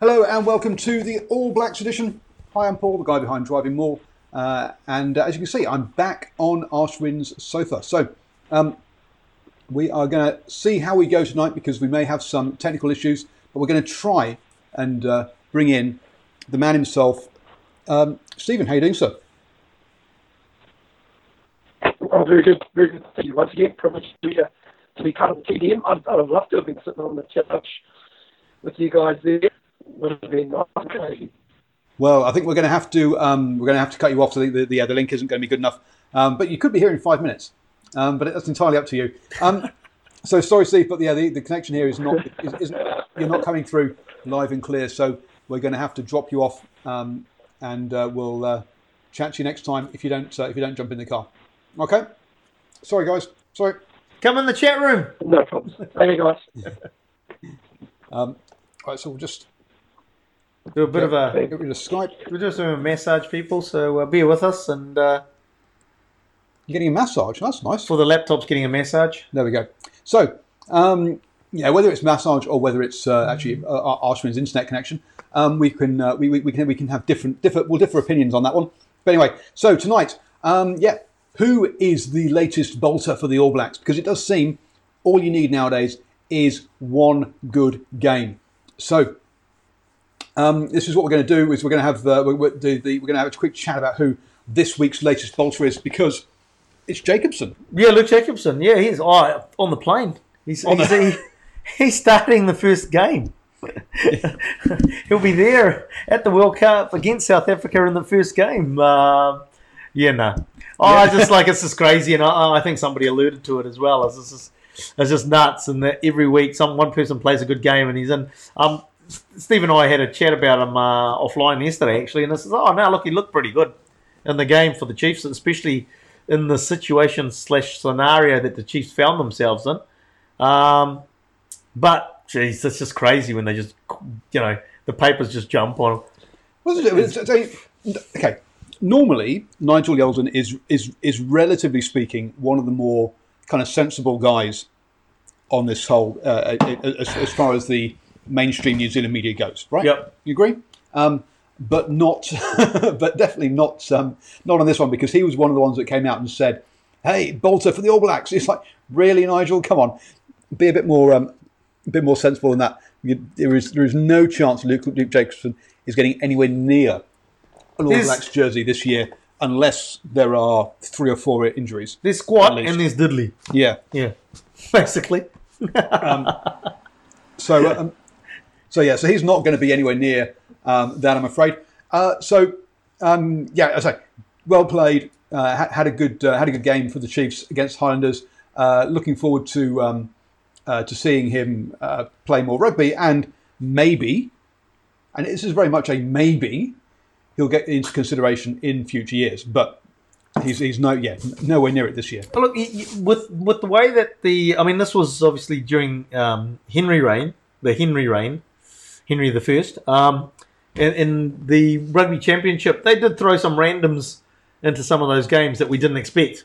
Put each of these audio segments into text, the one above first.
Hello and welcome to the All Blacks edition. Hi, I'm Paul, the guy behind Driving More, uh, and uh, as you can see, I'm back on Ashwin's sofa. So, um, we are going to see how we go tonight because we may have some technical issues, but we're going to try and uh, bring in the man himself, um, Stephen. How you doing, sir? Oh, very good, very good. Thank you once again. Privileged to be, uh, to be part of the TDM. I'd, I'd have loved to have been sitting on the couch with you guys there. Would have been nice. Well, I think we're going to have to um, we're going to have to cut you off. So the, the, yeah, the link isn't going to be good enough. Um, but you could be here in five minutes. Um, but that's entirely up to you. Um, so sorry, Steve, but yeah, the, the connection here is not is, isn't, you're not coming through live and clear. So we're going to have to drop you off, um, and uh, we'll uh, chat to you next time if you don't uh, if you don't jump in the car. Okay. Sorry, guys. Sorry. Come in the chat room. No problem. problems. you guys. Um, all right, so we'll just Do a bit of a. get rid of Skype. We're just doing a massage, people. So uh, bear with us, and uh, You're getting a massage. That's nice. for the laptop's getting a massage. There we go. So, um, yeah, whether it's massage or whether it's uh, actually uh, Arshman's internet connection, um, we can uh, we, we, we can we can have different differ we'll differ opinions on that one. But anyway, so tonight, um, yeah, who is the latest bolter for the All Blacks? Because it does seem all you need nowadays is one good game. So. Um, this is what we're going to do. Is we're going to have uh, we're, the, the, we're going to have a quick chat about who this week's latest bolter is because it's Jacobson. Yeah, Luke Jacobson. Yeah, he's oh, on the plane. He's On he's, the- he, he's starting the first game. He'll be there at the World Cup against South Africa in the first game. Um yeah, no. Oh, I just like it's just crazy, and I, I think somebody alluded to it as well. It's just, it's just nuts, and that every week some one person plays a good game, and he's in. Um, Steve and I had a chat about him uh, offline yesterday, actually, and I says, "Oh, now look, he looked pretty good in the game for the Chiefs, especially in the situation slash scenario that the Chiefs found themselves in." Um, but geez, it's just crazy when they just, you know, the papers just jump on. Well, okay. Normally, Nigel Yalden is is is relatively speaking one of the more kind of sensible guys on this whole uh, as, as far as the mainstream New Zealand media goes, right? Yep. You agree? Um, but not, but definitely not um, not on this one because he was one of the ones that came out and said, "Hey, Bolter for the All Blacks." It's like, really, Nigel? Come on, be a bit more um, a bit more sensible than that. You, there is there is no chance Luke, Luke Jacobson is getting anywhere near an All Blacks jersey this year unless there are three or four injuries. This least. and there's diddly. Yeah. Yeah, basically. So, uh, um, so yeah, so he's not going to be anywhere near um, that, I'm afraid. Uh, so, um, yeah, as I say, well played. Uh, had, a good uh, had a good game for the Chiefs against Highlanders. Uh, looking forward to um, uh, to seeing him uh, play more rugby, and maybe, and this is very much a maybe, he'll get into consideration in future years. But he's he's no yeah nowhere near it this year. Look, with with the way that the, I mean, this was obviously during um, Henry reign, the Henry reign, Henry the First. Um, in, in the rugby championship, they did throw some randoms into some of those games that we didn't expect.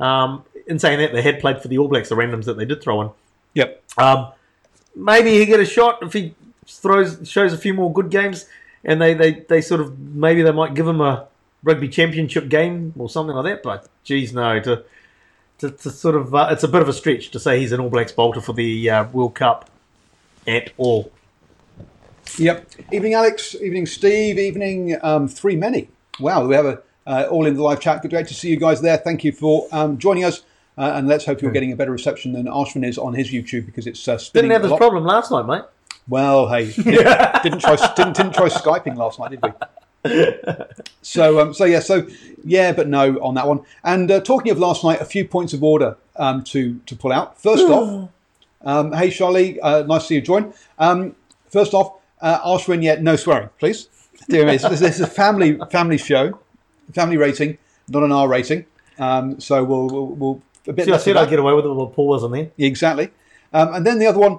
Um, in saying that, they had played for the All Blacks, the randoms that they did throw in. Yep. Um, maybe he get a shot if he throws shows a few more good games, and they, they, they sort of maybe they might give him a rugby championship game or something like that. But geez, no, to to, to sort of uh, it's a bit of a stretch to say he's an All Blacks bolter for the uh, World Cup at all. Yep. Evening, Alex. Evening, Steve. Evening, um, three many. Wow, we have a uh, all in the live chat. Good great to see you guys there. Thank you for um, joining us. Uh, and let's hope you're getting a better reception than Ashwin is on his YouTube because it's uh, spinning Didn't have a this lot. problem last night, mate. Well, hey, didn't, didn't try didn't, didn't try skyping last night, did we? So, um, so yeah, so yeah, but no on that one. And uh, talking of last night, a few points of order um, to to pull out. First off, um, hey Charlie, uh, nice to see you join. Um, first off, uh, Ashwin, yet no swearing, please. Dear me, this, this is a family family show, family rating, not an R rating. Um, so we'll we'll, we'll a bit See, I less of said. I'd get away with it, but Paul wasn't there. Exactly. Um, and then the other one,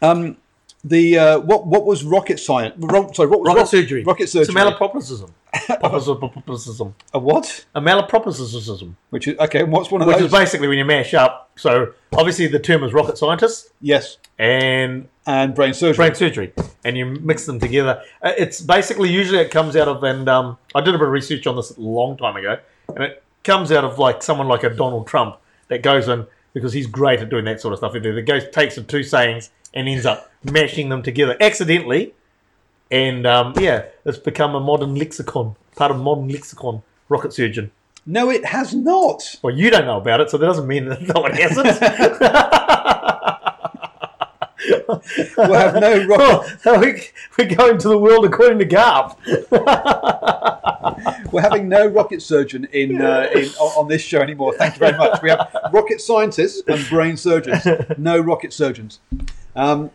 um, the uh, what what was rocket science? Ro- sorry, what was Rocket rock- surgery. Rocket surgery. It's a surgery. malapropism. A what? A malapropism. Which is okay. What's one of Which those? is basically when you mash up. So obviously the term is rocket scientist yes, and and brain surgery. brain surgery. and you mix them together. Uh, It's basically usually it comes out of, and um, I did a bit of research on this a long time ago, and it comes out of like someone like a Donald Trump that goes in because he's great at doing that sort of stuff. He that goes takes the two sayings and ends up mashing them together accidentally, and um, yeah, it's become a modern lexicon, part of modern lexicon. Rocket surgeon. No, it has not. Well, you don't know about it, so that doesn't mean that no one hasn't. We'll have no rocket. Oh, we- we're going to the world according to Garp. We're having no rocket surgeon in, uh, in on, on this show anymore. Thank you very much. We have rocket scientists and brain surgeons. No rocket surgeons. Um,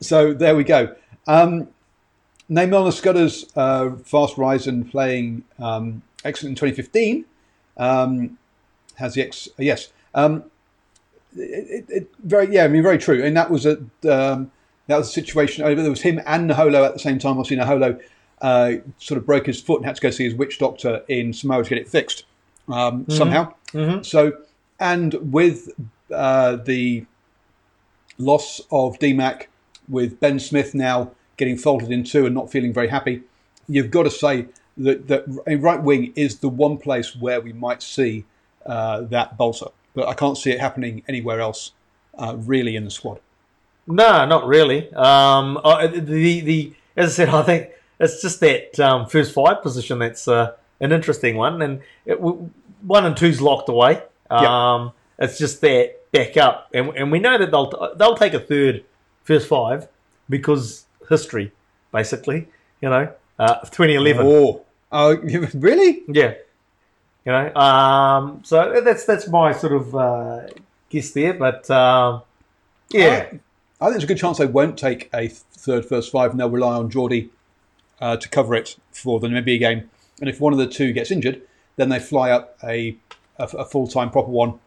so there we go. Um, and Skudder's uh, fast rise and playing um, excellent in 2015 um, has the ex. uh, yes. Um, it, it, it, very yeah, I mean very true. And that was a um, that was a situation. There was him and Naholo at the same time. Obviously, Naholo uh, sort of broke his foot and had to go see his witch doctor in Samoa to get it fixed um, somehow. So, and with uh, the loss of DMAC, with Ben Smith now getting folded in two and not feeling very happy, you've got to say that, that a right wing is the one place where we might see uh, that bolter. But I can't see it happening anywhere else, uh, really, in the squad. No, not really. Um, uh, the the as I said, I think it's just that um, first five position that's uh, an interesting one, and it, one and two's locked away. Um, It's just that back up, and, and we know that they'll they'll take a third first five because history, basically. You know, uh, 2011. Oh, oh, really? Yeah, you know. Um, so that's that's my sort of uh, guess there, but um, yeah. I think there's a good chance they won't take a third first five and they'll rely on Jordie uh, to cover it for the Namibia game. And if one of the two gets injured, then they fly up a, a, a full time proper one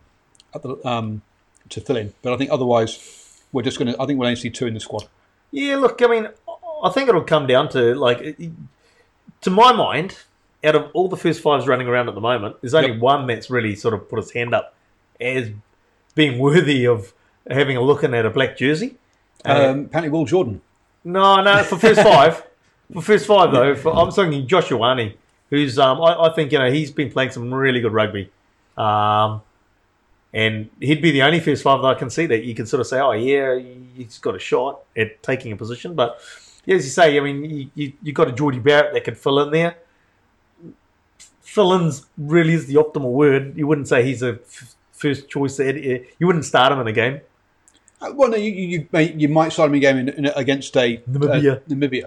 at the, um, to fill in. But I think otherwise, we're just going to. I think we'll only see two in the squad. Yeah, look, I mean, I think it'll come down to like, to my mind, out of all the first fives running around at the moment, there's only Yep. one that's really sort of put his hand up as being worthy of having a look in at a black jersey. Uh, Um, apparently, Will Jordan. no, no, for first five, for first five though, for, I'm thinking Josh Ioane, who's um, I, I think you know he's been playing some really good rugby, um, and he'd be the only first five that I can see that you can sort of say, oh yeah, he's got a shot at taking a position. But yeah, as you say, I mean, you you, you got a Jordie Barrett that could fill in there. Fill in's really is the optimal word. You wouldn't say he's a f- first choice. You wouldn't start him in a game. Uh, well, no, you, you, you, may, you might start him in a game in, in, against a Namibia. uh, Namibia.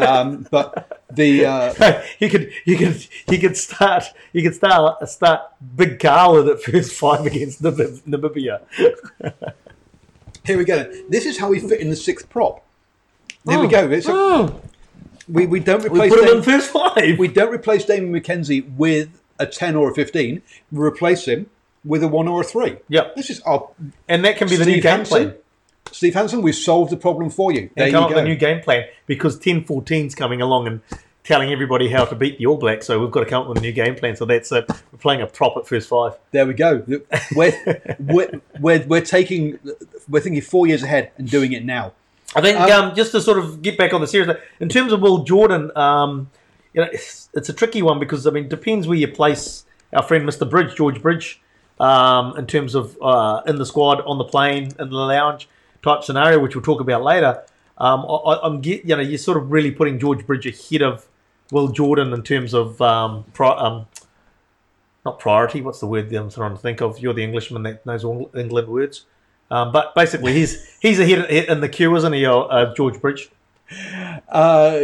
Um, but the uh, you could you could you could start you could start start Big Karl at first five against Namib- Namibia. here we go. This is how we fit in the sixth prop. There we Oh. go. It's a- Oh, we, we don't replace we put him in first five. we don't replace Damian McKenzie with a ten or a fifteen. We replace him with a one or a three. Yep. This is our and that can be the new game Hansen. plan. Steve Hansen. We've solved the problem for you. There And you up go. with a new game plan because 10-14's coming along and telling everybody how to beat the All Blacks. So we've got to come up with a new game plan. So that's it. We're playing a prop at first five. There we go. We're, we're, we're, we're taking we're thinking four years ahead and doing it now. I think Um, um, just to sort of get back on the series, in terms of Will Jordan, um, you know, it's, it's a tricky one because I mean, it depends where you place our friend Mr. Bridge, George Bridge, um, in terms of uh, in the squad, on the plane, in the lounge type scenario, which we'll talk about later. Um, I, get, you know, you're sort of really putting George Bridge ahead of Will Jordan in terms of um, pri- um, not priority. What's the word that I'm trying to think of? You're the Englishman that knows all England words. Um, but basically, he's he's ahead in the queue, isn't he, uh, uh, George Bridge? Uh,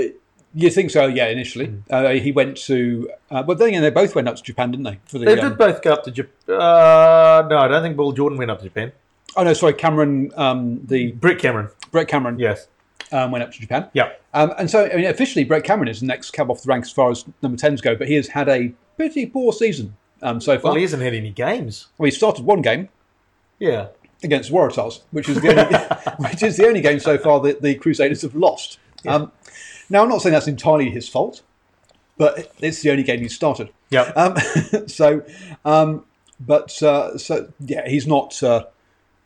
you think so? Yeah. Initially, Hmm. uh, he went to. Uh, but then again, they both went up to Japan, didn't they? The, They um, did both go up to Japan. Uh, no, I don't think Will Jordan went up to Japan. Oh no, sorry, Cameron. Um, the Brett Cameron, Brett Cameron yes. um, went up to Japan. Yeah. Um, and so, I mean, officially, Brett Cameron is the next cab off the rank as far as number tens go. But he has had a pretty poor season um, so far. Well, he hasn't had any games. Well, he started one game Yeah. against Waratahs, which is the only, which is the only game so far that the Crusaders have lost. Um, now, I'm not saying that's entirely his fault, but it's the only game he started. Yeah. Um, so, um, but uh, so yeah, he's not. Uh,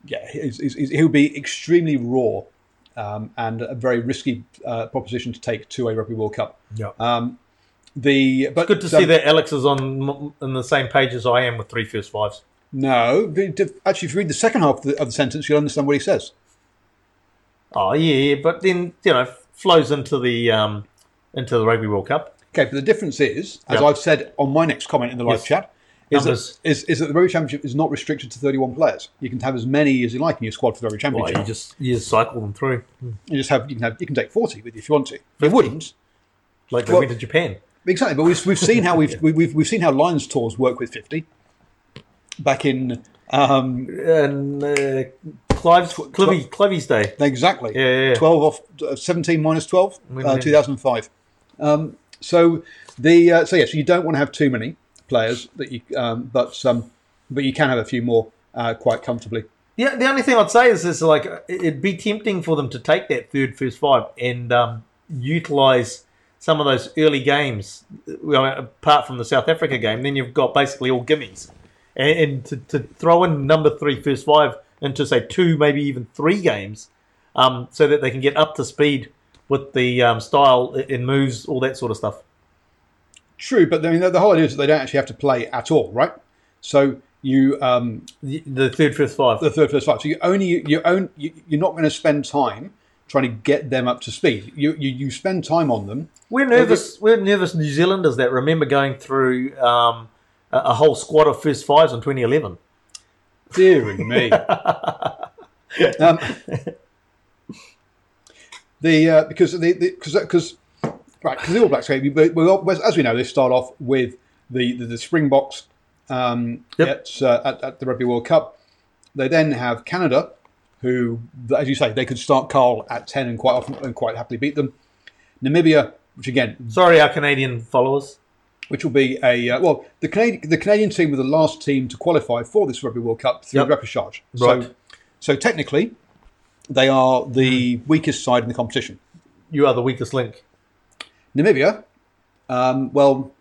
yeah, he's, he's, he'll be extremely raw um, and a very risky uh, proposition to take to a Rugby World Cup. Yeah. Um, the but Good to see that Alex is on on the same page as I am with three first fives. No, actually, if you read the second half of the, of the sentence, you'll understand what he says. Oh yeah, yeah, but then you know flows into the um, into the Rugby World Cup. Okay, but the difference is, as Yeah. I've said on my next comment in the live Yes. chat, is that, is, is that the Rugby Championship is not restricted to 31 players. You can have as many as you like in your squad for the Rugby Well, Championship. you just you just cycle them through You just have you can have you can take 40 with you if you want to. You wouldn't like they Well- went to Japan. exactly, but we've, we've seen how we've, we- we've we've seen how Lions tours work with 50. Back in um, And uh, Clive's Clivey, Clivey's day. exactly Yeah, yeah, yeah. 12 off uh, 17 minus 12 uh, 2005 um, so the uh, so yes you don't want to have too many players that you um, but um, but you can have a few more uh, quite comfortably Yeah, the only thing I'd say is, is like it'd be tempting for them to take that third first five and um, utilize some of those early games. Well, apart from the South Africa game, then you've got basically all gimmies, and, and to, to throw in number three first five into say two, maybe even three games, um, so that they can get up to speed with the um, style and moves, all that sort of stuff. True but I mean, the, whole idea is that they don't actually have to play at all right so you um, The, the third first five. the third first five so you only you own you, you're not going to spend time trying to get them up to speed you, you you spend time on them We're nervous. We're nervous New Zealanders that remember going through um, a, a whole squad of first fives in 2011. Deary me. um, the uh, because the because because right because the All Blacks we, we, we, as we know, they start off with the the, the Springboks um, Yep. at, uh, at at the Rugby World Cup. They then have Canada, who, as you say, they could start Karl at ten and quite often and quite happily beat them. Namibia, which again Sorry, our Canadian followers. which will be a uh, well, the Canadian the Canadian team were the last team to qualify for this Rugby World Cup through Yep. repechage. Right. So, so technically, they are the weakest side in the competition. You are the weakest link. Namibia, um, well,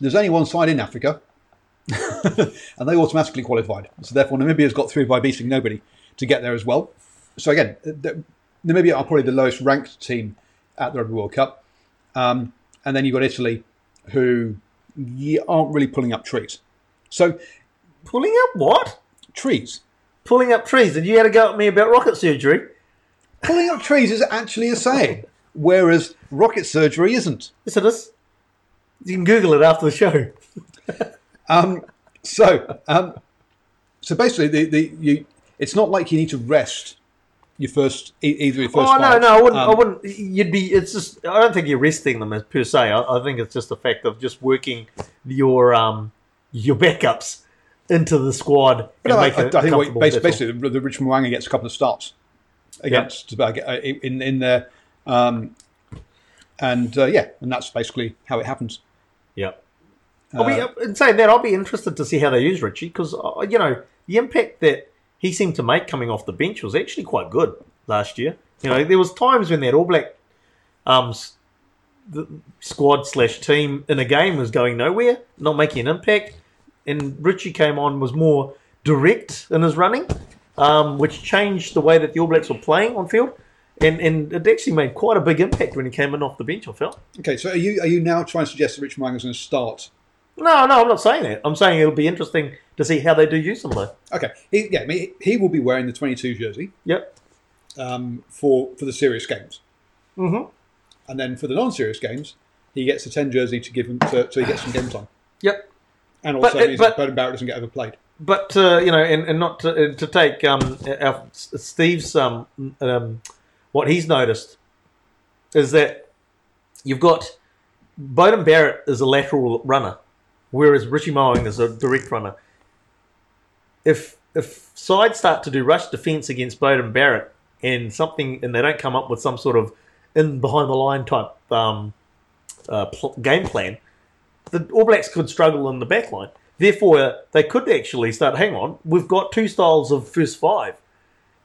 there's only one side in Africa, and they automatically qualified. So therefore, Namibia's got through by beating nobody to get there as well. So again, the, Namibia are probably the lowest ranked team at the Rugby World Cup, um, and then you've got Italy, who aren't really pulling up trees. So Pulling up what? trees. Pulling up trees. And you had to go at me about rocket surgery. Pulling up trees is actually a saying, whereas rocket surgery isn't. Yes, it is. You can Google it after the show. Um, so, um, so basically, the, the you, it's not like you need to rest your first either your first. oh no, no, I wouldn't. I Um, wouldn't. You'd be. It's just. I don't think you're resting them as per se. I, I think it's just the fact of just working your um your backups into the squad and I, make I, it I think what- basically, basically the, the Rich Mo'unga gets a couple of starts against uh, in in there, um, and uh, yeah, and that's basically how it happens. Yeah. I'll be, Uh, in saying that, I'll be interested to see how they use Richie because uh, you know the impact that he seemed to make coming off the bench was actually quite good last year. You know, there was times when that All Black um, the squad slash team in a game was going nowhere, not making an impact, and Richie came on was more direct in his running, um, which changed the way that the All Blacks were playing on field. And, and it actually made quite a big impact when he came in off the bench. I felt. Okay, so are you are you now trying to suggest that Rich Mo'unga's going to start? No, no, I'm not saying that. I'm saying it'll be interesting to see how they do use them though. Okay, he, yeah, I mean, he will be wearing the 22 jersey Yep. um, for for the serious games. Mm-hmm. And then for the non-serious games, he gets the 10 jersey to give him to, so he gets some game time. Yep. And also it- means but- Beauden Barrett doesn't get overplayed. But uh, you know, and, and not to, to take um, our, Steve's um, um, what he's noticed is that you've got Beauden Barrett is a lateral runner, whereas Richie Mo'unga is a direct runner. If if sides start to do rush defence against Beauden Barrett and something, and they don't come up with some sort of in behind the line type um, uh, pl- game plan, the All Blacks could struggle in the back line. Therefore, they could actually start. Hang on, we've got two styles of first five,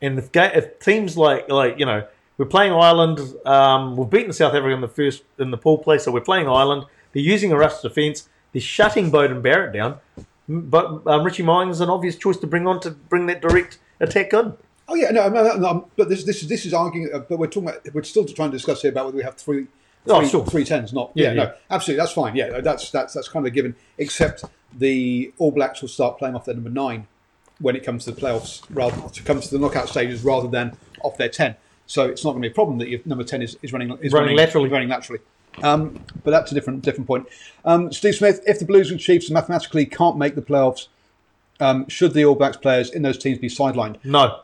and if, ga- if teams like like you know we're playing Ireland, um, we've beaten South Africa in the first in the pool play, so we're playing Ireland. They're using a rush defence. They're shutting Beauden Barrett down, but um, Richie Mines is an obvious choice to bring on to bring that direct attack in. Oh yeah, no, no, no, but this this is this is arguing. Uh, but we're talking about we're still trying to discuss here about whether we have three. Oh, three- sure. three tens, not Yeah, yeah, no, absolutely, that's fine. Yeah, that's that's that's kind of a given. Except the All Blacks will start playing off their number nine when it comes to the playoffs, rather to comes to the knockout stages rather than off their ten. So it's not going to be a problem that your number ten is, is running is Running laterally. running laterally. Um, but that's a different different point. Um, Steve Smith, if the Blues and Chiefs mathematically can't make the playoffs, um, should the All Blacks players in those teams be sidelined? No.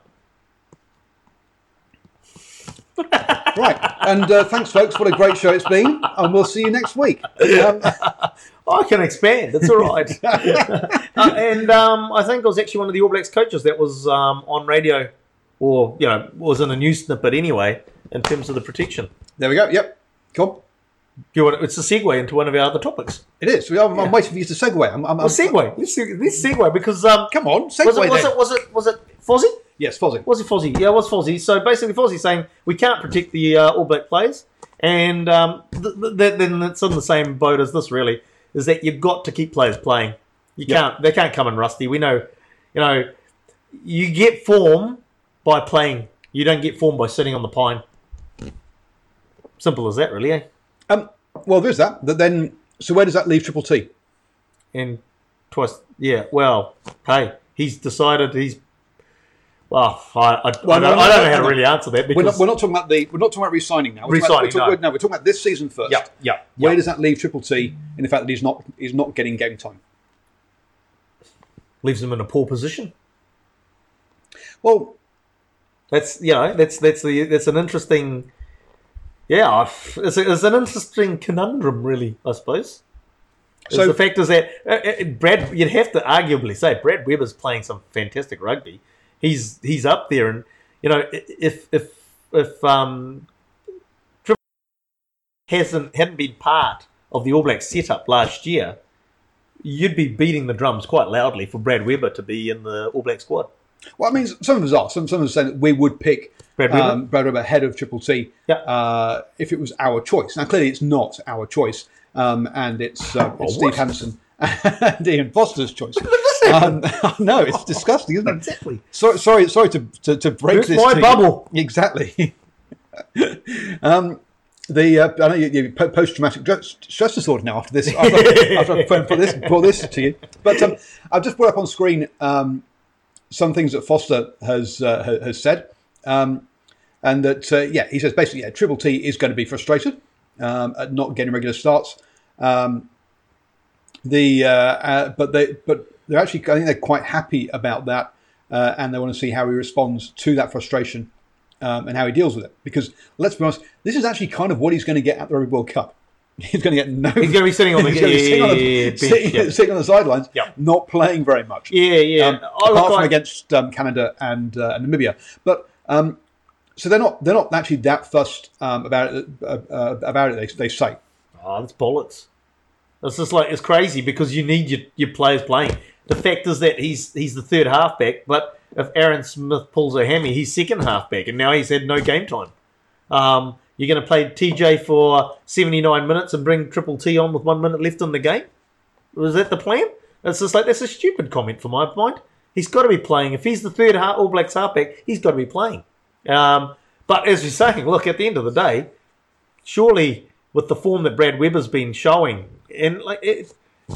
Right. And uh, thanks, folks. What a great show it's been. And we'll see you next week. Um, I can expand. It's all right. Uh, and um, I think it was actually one of the All Blacks coaches that was um, on radio, or you know, was in a news snippet anyway, in terms of the protection. there we go. Yep. Cool. You want, it's a segue into one of our other topics. It is. I'm, I'm waiting for you to segue. I'm, I'm, Well, segue. Let's, se- let's segue because um, Come on, segue was it was it was it was it Fozzie? Yes, Fozzie. Was it Fozzie? Yeah, it was Fozzie. So basically, Fozzie saying we can't protect the uh, All Black players, and um, th- th- th- then it's in the same boat as this. Really, is that you've got to keep players playing. You Yeah. can't. They can't come in rusty. We know. You know, you get form by playing. You don't get form by sitting on the pine. Simple as that, really. Eh? Um, well, there's that. But then, so where does that leave Triple T? In twice, yeah. Well, hey, he's decided he's. Well, I, I, I, don't, no, no, I don't no, know how to really answer that We're not, we're not talking about the. We're not talking about re-signing now. We're talking about- we're talking- no. no, we're talking about this season first. yeah, yeah, Where yeah. does that leave Triple T in the fact that he's not he's not getting game time? leaves him in a poor position. Well, That's you know that's that's the that's an interesting. Yeah, it's, a, it's an interesting conundrum, really. I suppose. So the fact is that uh, uh, Brad, you'd have to arguably say Brad Weber's playing some fantastic rugby. He's he's up there, and you know if if if um Triple hasn't hadn't been part of the All Blacks setup last year, you'd be beating the drums quite loudly for Brad Weber to be in the All Black squad. Well, I mean, some of us are. Some some of us saying that we would pick Brad Weber? um, Brad Weber ahead of Triple T Yeah. uh, if it was our choice. Now, clearly, it's not our choice, um, and it's, uh, it's Steve what? Hansen and Ian Foster's choice. um, no, it's disgusting, isn't it? Exactly. Sorry, sorry, sorry to to, to break It's this. my you. bubble. Exactly. um, the uh, I know you, you post traumatic stress disorder now after this. After, after I put this brought this to you, but um, I've just brought up on screen um, some things that Foster has uh, has said, um, and that uh, yeah, he says basically yeah, Triple T is going to be frustrated um, at not getting regular starts. Um, the uh, uh, but they but they're actually I think they're quite happy about that, uh, and they want to see how he responds to that frustration um, and how he deals with it. Because let's be honest, this is actually kind of what he's going to get at the Rugby World Cup. He's going to get no. He's going to be sitting on the, he's going to be sitting on the, yeah, sitting, yeah. sitting on the sidelines, Yeah. not playing very much. Yeah, yeah. Um, apart from against um, Canada and, uh, and Namibia, but um, so they're not they're not actually that fussed um, about it. Uh, uh, about it, they, they say. Oh, that's bullets. It's just like it's crazy because you need your, your players playing. The fact is that he's he's the third halfback, but if Aaron Smith pulls a hammy, he's second halfback, and now he's had no game time. Um, you're going to play TJ for 79 minutes and bring Triple T on with one minute left in the game. Was that the plan? It's just like that's a stupid comment for my mind. He's got to be playing. If he's the third All Blacks halfback, he's got to be playing. Um, but as you're saying, look at the end of the day, surely with the form that Brad Weber's been showing, and like it,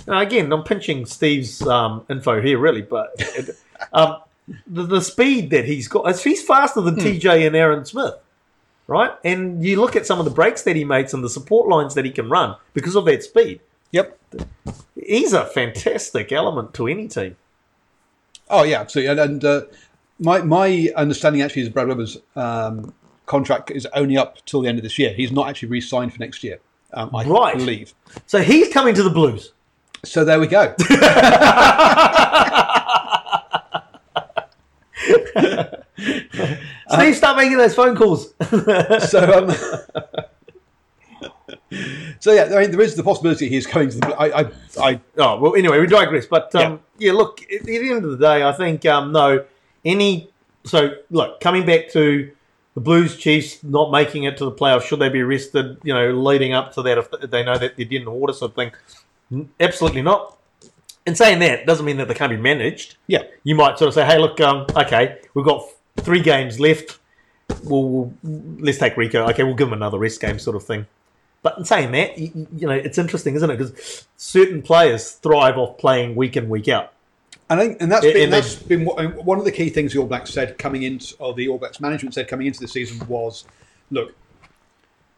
now again, I'm pinching Steve's um, info here, really, but um, the, the speed that he's got, he's faster than TJ and Aaron Smith, right? And you look at some of the breaks that he makes and the support lines that he can run because of that speed. Yep. He's a fantastic element to any team. Oh yeah, absolutely. And, and uh, my my understanding actually is Brad Weber's um, contract is only up till the end of this year. He's not actually re-signed for next year. Um, I Right. believe. So he's coming to the Blues. So there we go. Steve, start making those phone calls. so um, so yeah, I mean, there is the possibility he's going to the. I, I, I Oh well. Anyway, we digress. But um, yeah. look. At, the end of the day, I think um, no. Any so look coming back to the Blues Chiefs not making it to the playoffs. Should they be arrested? You know, leading up to that, if they know that they're dead in the water, sort of thing. Absolutely not. And saying that doesn't mean that they can't be managed. yeah, You might sort of say, "Hey, look, um, okay, we've got three games left. We'll, we'll let's take Rieko. Okay, we'll give him another rest game, sort of thing. But in saying that, you, you know, it's interesting, isn't it? Because certain players thrive off playing week in, week out. And I think, and that's And- been, and that's been one of the key things the All Blacks said coming into, or the All Blacks management said coming into the season was, look,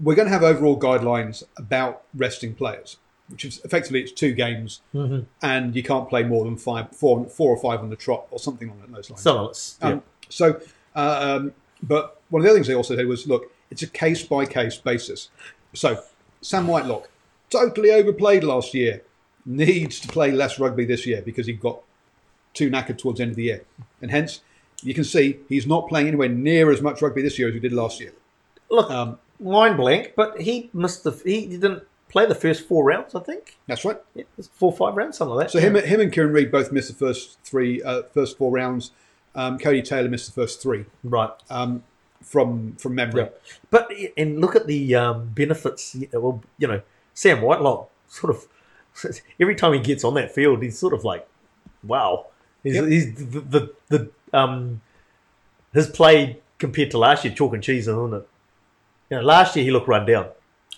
we're going to have overall guidelines about resting players, which is effectively it's two games, and you can't play more than five, four, four or five on the trot or something along those lines. So it's yeah. Um, so, uh, um, but one of the other things they also said was, look, it's a case by case basis. So, Sam Whitelock, totally overplayed last year, needs to play less rugby this year because he got too knackered towards the end of the year, and hence you can see he's not playing anywhere near as much rugby this year as he did last year. look, Um, mind blank, but he missed the he didn't play the first four rounds. I think that's right. yeah, four five rounds, something like that. So him, him and Kieran Read both missed the first three, uh, first four rounds. Um, Codie Taylor missed the first three right. um, from from memory. Yeah. But and look at the um, benefits. you know, Well, you know, Sam Whitelock sort of every time he gets on that field, he's sort of like, wow. He's, Yep. he's the, the the um his play compared to last year, chalk and cheese, isn't it? You know, last year he looked run down.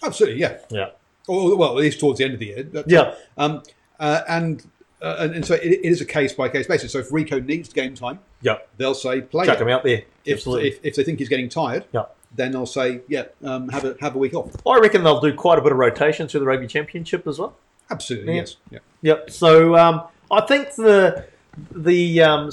Absolutely, yeah. Yeah, Or, well, at least towards the end of the year. Yeah, Um, uh, and, uh, and and so it, it is a case by case basis. So if Rieko needs game time, yeah. they'll say play Chuck him. out there. If, Absolutely. if if they think he's getting tired, yeah. then they'll say yeah, um, have a have a week off. I reckon they'll do quite a bit of rotation through the rugby championship as well. Absolutely, Yeah. yes. Yeah. Yep. So um, I think the the um,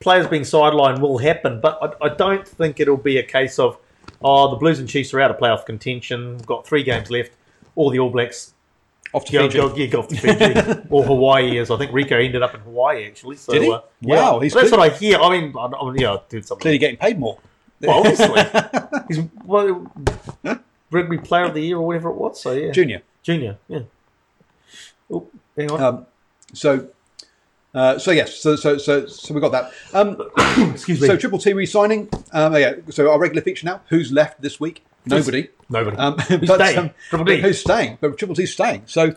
players being sidelined will happen, but I, I don't think it'll be a case of oh the Blues and Chiefs are out of playoff contention, we've got three games left, all the All Blacks Off to go, Fiji. go, yeah, go off to Fiji or Hawaii. As I think Rieko ended up in Hawaii actually. So, Did he? Uh, Wow, yeah. he's that's clear- what I hear. I mean, I, I mean, yeah, something. Clearly getting paid more. Well, obviously, he's well, rugby player of the year or whatever it was. So yeah, Junior. junior, yeah. Oh, hang on. Um, so. Uh, so yes, so so so so we got that. Um, Excuse me. so Triple T re-signing. Um, yeah. So our regular feature now. Who's left this week? Nobody. Nobody. Um, Who's but, staying? um, Triple but T. who's staying? But Triple T's staying. So,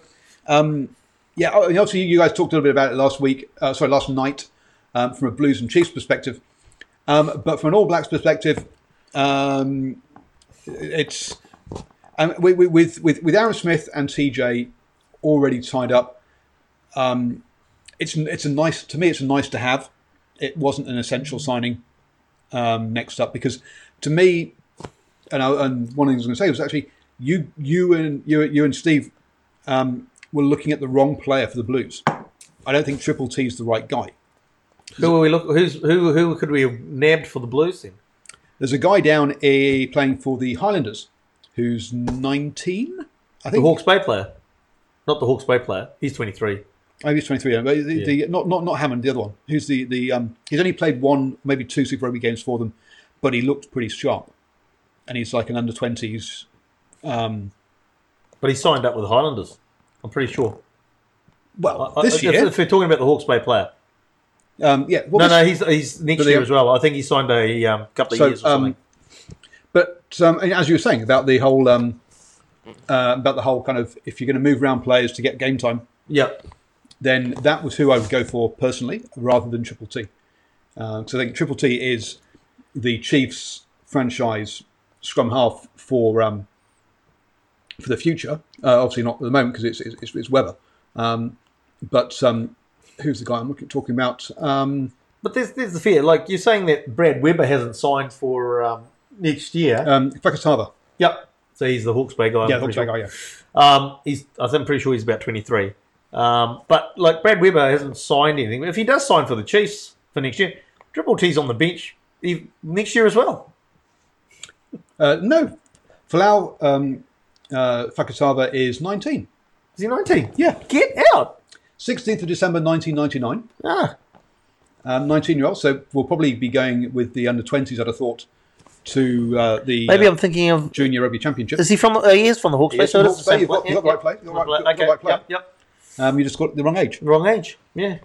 um, yeah, obviously you guys talked a little bit about it last week. Uh, sorry, last night, um, from a Blues and Chiefs perspective. Um, but from an All Blacks perspective, um, it's um, with, with with with Aaron Smith and TJ already tied up. Um, it's it's a nice to me. It's a nice to have. It wasn't an essential signing. Um, next up, because to me, and, I, and one of the things I was going to say was actually you you and you you and Steve um, were looking at the wrong player for the Blues. I don't think Triple T is the right guy. Who are we look? Who's who? Who could we have nabbed for the Blues then? There's a guy down a, playing for the Highlanders who's 19, I The think. Hawke's Bay player, not the Hawke's Bay player. He's twenty three. Oh, he's 23. yeah, But the, the, not, not, not Hammond, the other one. Who's the, the um, he's only played one, maybe two Super Rugby games for them, but he looked pretty sharp. And he's like an under 20s. Um, But he signed up with the Highlanders. I'm pretty sure. well, I- this if, year. if we're talking about the Hawke's Bay player, um, yeah. no, this- no, he's he's next year as well. I think he signed a um, couple of So, years or something. um, but um, as you were saying about the whole um, uh, about the whole kind of if you're going to move around players to get game time, yeah, then that was who I would go for personally, rather than Triple T. Because I think Triple T is the Chiefs franchise scrum half for um, for the future. Uh, obviously not at the moment because it's, it's it's Weber. Um, but um, who's the guy I'm looking, talking about? Um, but there's there's the fear. Like you're saying that Brad Weber hasn't signed for um, next year. um, Fakatava. yep. So he's the Hawke's Bay guy. Yeah, the sure. guy. Yeah. Um, he's I'm pretty sure he's about 23. Um, but like Brad Weber hasn't signed anything. If he does sign for the Chiefs for next year, Triple T's on the bench next year as well. Uh, no, Folau um, uh, Fakatava is 19. Is he 19? Yeah, Get out! 16th of December 1999. Ah, Um, 19 year old, so we'll probably be going with the under 20s, I'd have thought, to uh, the maybe uh, I'm thinking of. Junior Rugby Championship. Is he from? Uh, he is from the Hawke's He Bay. So from Hawke's the Bay. same You've got- you've got the right player. You've got the right- Okay, you've got the right player. Yep, yep. Um, you just got the wrong age. Wrong age. Yeah.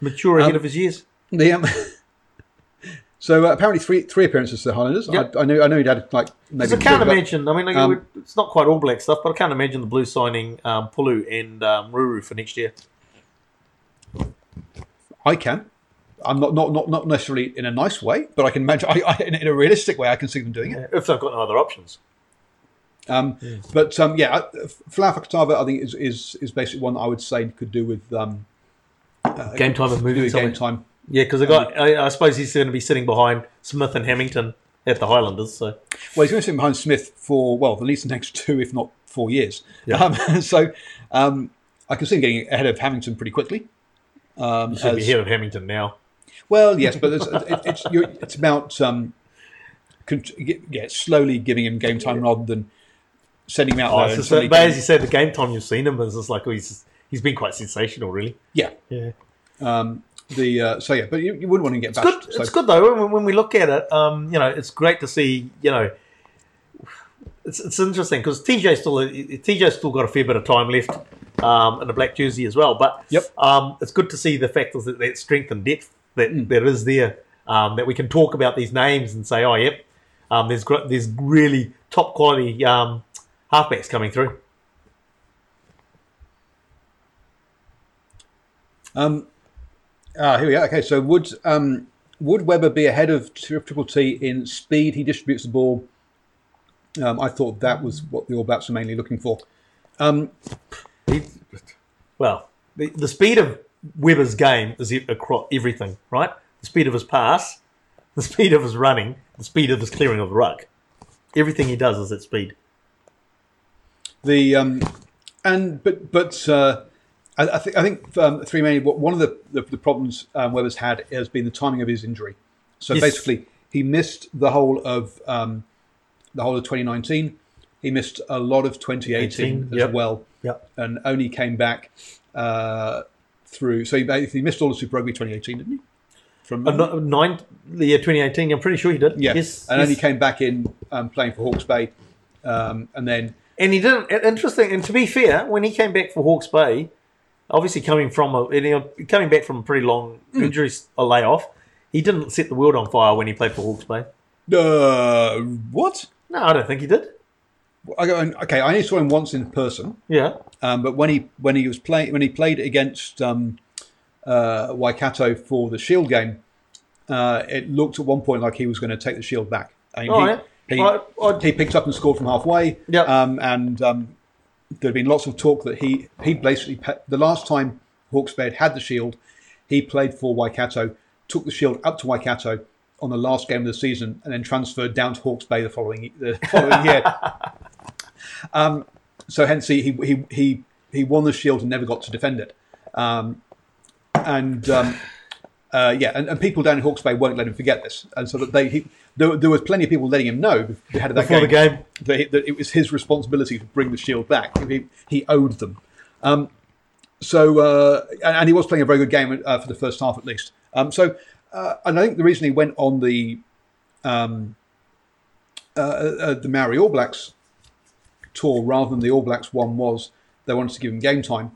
Mature ahead Um, of his years. The, um, so uh, apparently three three appearances to the Highlanders. Yep. I, I know I know he'd had like maybe. I can't imagine. I mean, like, um, it's not quite all black stuff, but I can't imagine the Blues signing um, Pulu and um, Ruru for next year. I can. I'm not, not not not necessarily in a nice way, but I can imagine I, I, in, a realistic way I can see them doing it. if they've got no other options. Um, But um, yeah, uh, Folau Fakatava I think is, is is basically one that I would say could do with um, Game time and moving game time. Yeah, because guy, I, I suppose he's going to be sitting behind Smith and Hamilton at the Highlanders. So Well, he's going to sit behind Smith for well, at least the next two, if not four years. Yeah. Um, so um, I can see him getting ahead of Hamilton pretty quickly. Um, he should be ahead of Hamilton now. Well, yes, but it's, it, it's you're, it's about um, con- yeah, slowly giving him game time rather than sending him out Oh, there. it's and just, suddenly but as you said, the game time you've seen him is just like oh, he's he's been quite sensational, really. yeah, Yeah, um, the uh, so yeah, but you, you wouldn't want to get it's bashed. good. so- It's good though when, when we look at it. Um, you know, it's great to see. You know, it's it's interesting because TJ still TJ still got a fair bit of time left um, in the black jersey as well. But Yep. um, it's good to see the fact that that strength and depth that Mm. that is there. Um, that we can talk about these names and say, oh, yep, um, there's gr- there's really top quality um, halfbacks coming through. Um, ah, here we go. Okay, so would um, would Weber be ahead of Tri- Triple T in speed? He distributes the ball. Um, I thought that was what the All Blacks were mainly looking for. Um, He, well, the, the speed of Weber's game is across everything, right? The speed of his pass, the speed of his running, the speed of his clearing of the ruck. Everything he does is at speed. the um, and but but uh, I, I think I think um, three main one of the the, the problems um, Weber's had has been the timing of his injury. So Yes. basically, he missed the whole of um, the whole of 2019. He missed a lot of 2018 18, as yep. well. Yep. and only came back uh, through. So he basically missed all of Super Rugby 2018, didn't he? From Uh, no- nine, the year 2018, I'm pretty sure he did. yeah, Yes. and yes. only came back in um, playing for Hawke's Bay, um, and then And he didn't. Interesting. And to be fair, when he came back for Hawke's Bay, obviously coming from a and, you know, coming back from a pretty long Hmm. injury a layoff, he didn't set the world on fire when he played for Hawke's Bay. uh, what? No, I don't think he did. I go, okay, I only saw him once in person, Yeah. um, but when he when he was playing when he played against um, uh, Waikato for the Shield game, uh, it looked at one point like he was going to take the Shield back. I mean, Oh, he, yeah. he, I- I- he picked up and scored from halfway. Yep. Um, and um, there had been lots of talk that he he basically the last time Hawke's Bay had had the Shield, he played for Waikato, took the Shield up to Waikato on the last game of the season, and then transferred down to Hawke's Bay the following the following year. Um, so hence he, he he he he won the Shield and never got to defend it. Um, and um, uh, yeah, and, and people down in Hawke's Bay won't let him forget this, and so that they he, there, there was plenty of people letting him know ahead of that Before the game. that, he- that it was his responsibility to bring the shield back. He, he owed them. Um, so, uh, and, and he was playing a very good game uh, for the first half at least. Um, so, uh, and I think the reason he went on the um, uh, uh, the Maori All Blacks tour rather than the All Blacks one was they wanted to give him game time.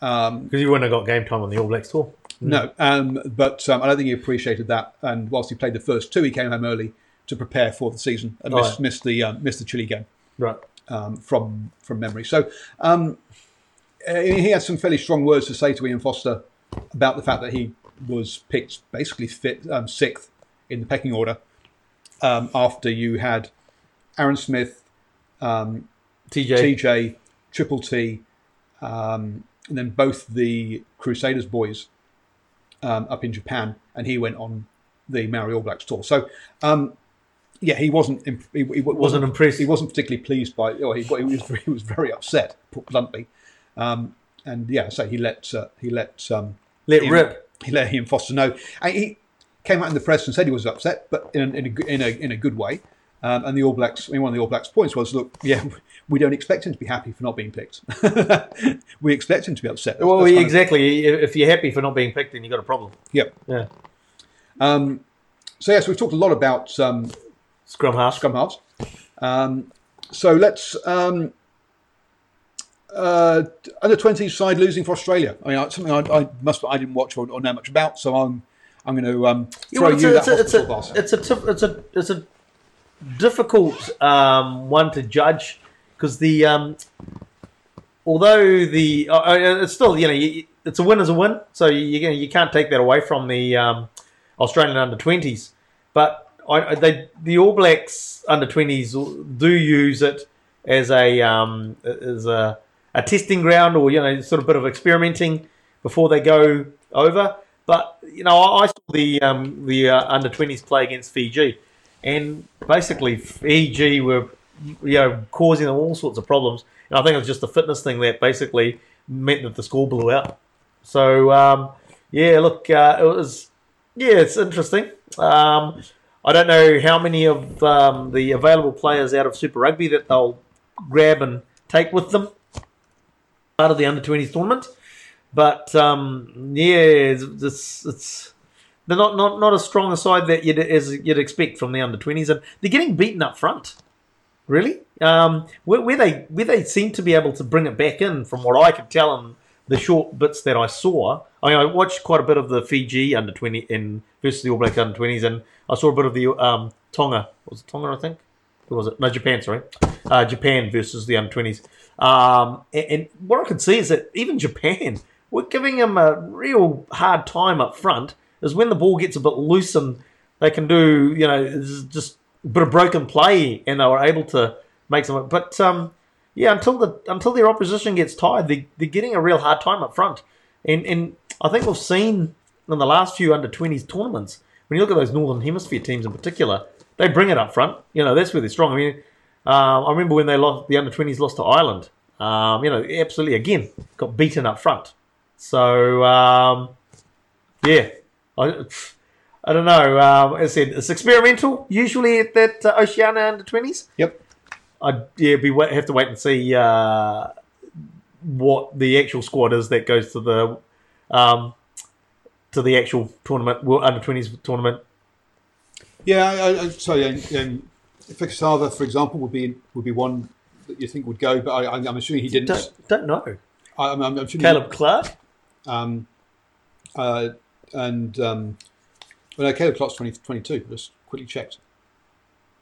Because he wouldn't have got game time on the All Blacks tour. No, um, but um, I don't think he appreciated that. And whilst he played the first two, he came home early to prepare for the season and missed, Right. missed the um, missed the Chile game. Right. um, from from memory. So um, he had some fairly strong words to say to Ian Foster about the fact that he was picked basically um, sixth in the pecking order um, after you had Aaron Smith, um, TJ. TJ, Triple T, um, and then both the Crusaders boys um, up in Japan, and he went on the Maori All Blacks tour. So, um, yeah, he wasn't imp- he, he wasn't, Wasn't impressed. He wasn't particularly pleased by. Or he, he was he was very upset, put bluntly. Um, and yeah, so he let uh, he let um, Let Ian- rip. He let Ian Foster know. And he came out in the press and said he was upset, but in a, in a, good- in a, in a good way. Um, and the All Blacks, I mean, one of the All Blacks' points was, look, yeah, we don't expect him to be happy for not being picked. we expect him to be upset. That's- Well, that's kind of- exactly. If you're happy for not being picked, then you've got a problem. Yep. Yeah. Um, so yes, we've talked a lot about um, Scrum half. scrum halves. Um, so let's um, uh, under twenties side losing for Australia. I mean, I- something I, I must I didn't watch or, or know much about, so I'm I'm going to um, Yeah, throw well, it's, you a, that it's, a, it's, a, it's a, it's a it's a difficult um, one to judge because the um, although the uh, uh, it's still you know it's a win is a win, so you you, can't take that away from the um, Australian under twenties, but I- they the All Blacks under twenties do use it as a um, as a, a testing ground or you know sort of bit of experimenting before they go over. But you know, I I saw the um, the uh, under twenties play against Fiji, and basically Fiji were you know causing them all sorts of problems. And I think it was just a fitness thing that basically meant that the score blew out. So um, yeah, look, uh, it was yeah, it's interesting. Um, I don't know how many of um, the available players out of Super Rugby that they'll grab and take with them part of the under twenties tournament. But um, yeah, it's, it's, they're not, not not as strong a side that you'd as you'd expect from the under twenties, and they're getting beaten up front. Really, um, where, where they where they seem to be able to bring it back in, from what I could tell in the short bits that I saw. I mean, I watched quite a bit of the Fiji under twenty in versus the All Black under twenties, and I saw a bit of the um, Tonga. Was it Tonga? I think. Who was it? No, Japan. Sorry, uh, Japan versus the under twenties. Um, and, and what I can see is that even Japan, we're giving them a real hard time up front. Is when the ball gets a bit loose and they can do, you know, just bit of broken play, and they were able to make some. But um, yeah, until the until their opposition gets tired, they, they're getting a real hard time up front. And and I think we've seen in the last few under twenties tournaments when you look at those Northern Hemisphere teams in particular, they bring it up front. You know, that's where they're strong. I mean, um, I remember when they lost the under twenties lost to Ireland. Um, you know, absolutely again got beaten up front. So um, yeah, I, I don't know. Um, as I said, it's experimental. Usually at that uh, Oceania under twenties. Yep. I'd yeah, be have to wait and see uh, what the actual squad is that goes to the um, to the actual tournament, well, under twenties tournament. Yeah, I, I, sorry. Um, for example, would be would be one that you think would go, but I, I'm assuming he didn't. Don't don't know. I, I'm, I'm assuming Caleb Clarke. Um, uh, and um, well, no, Caleb Clarke's 20, 22. Just quickly checked.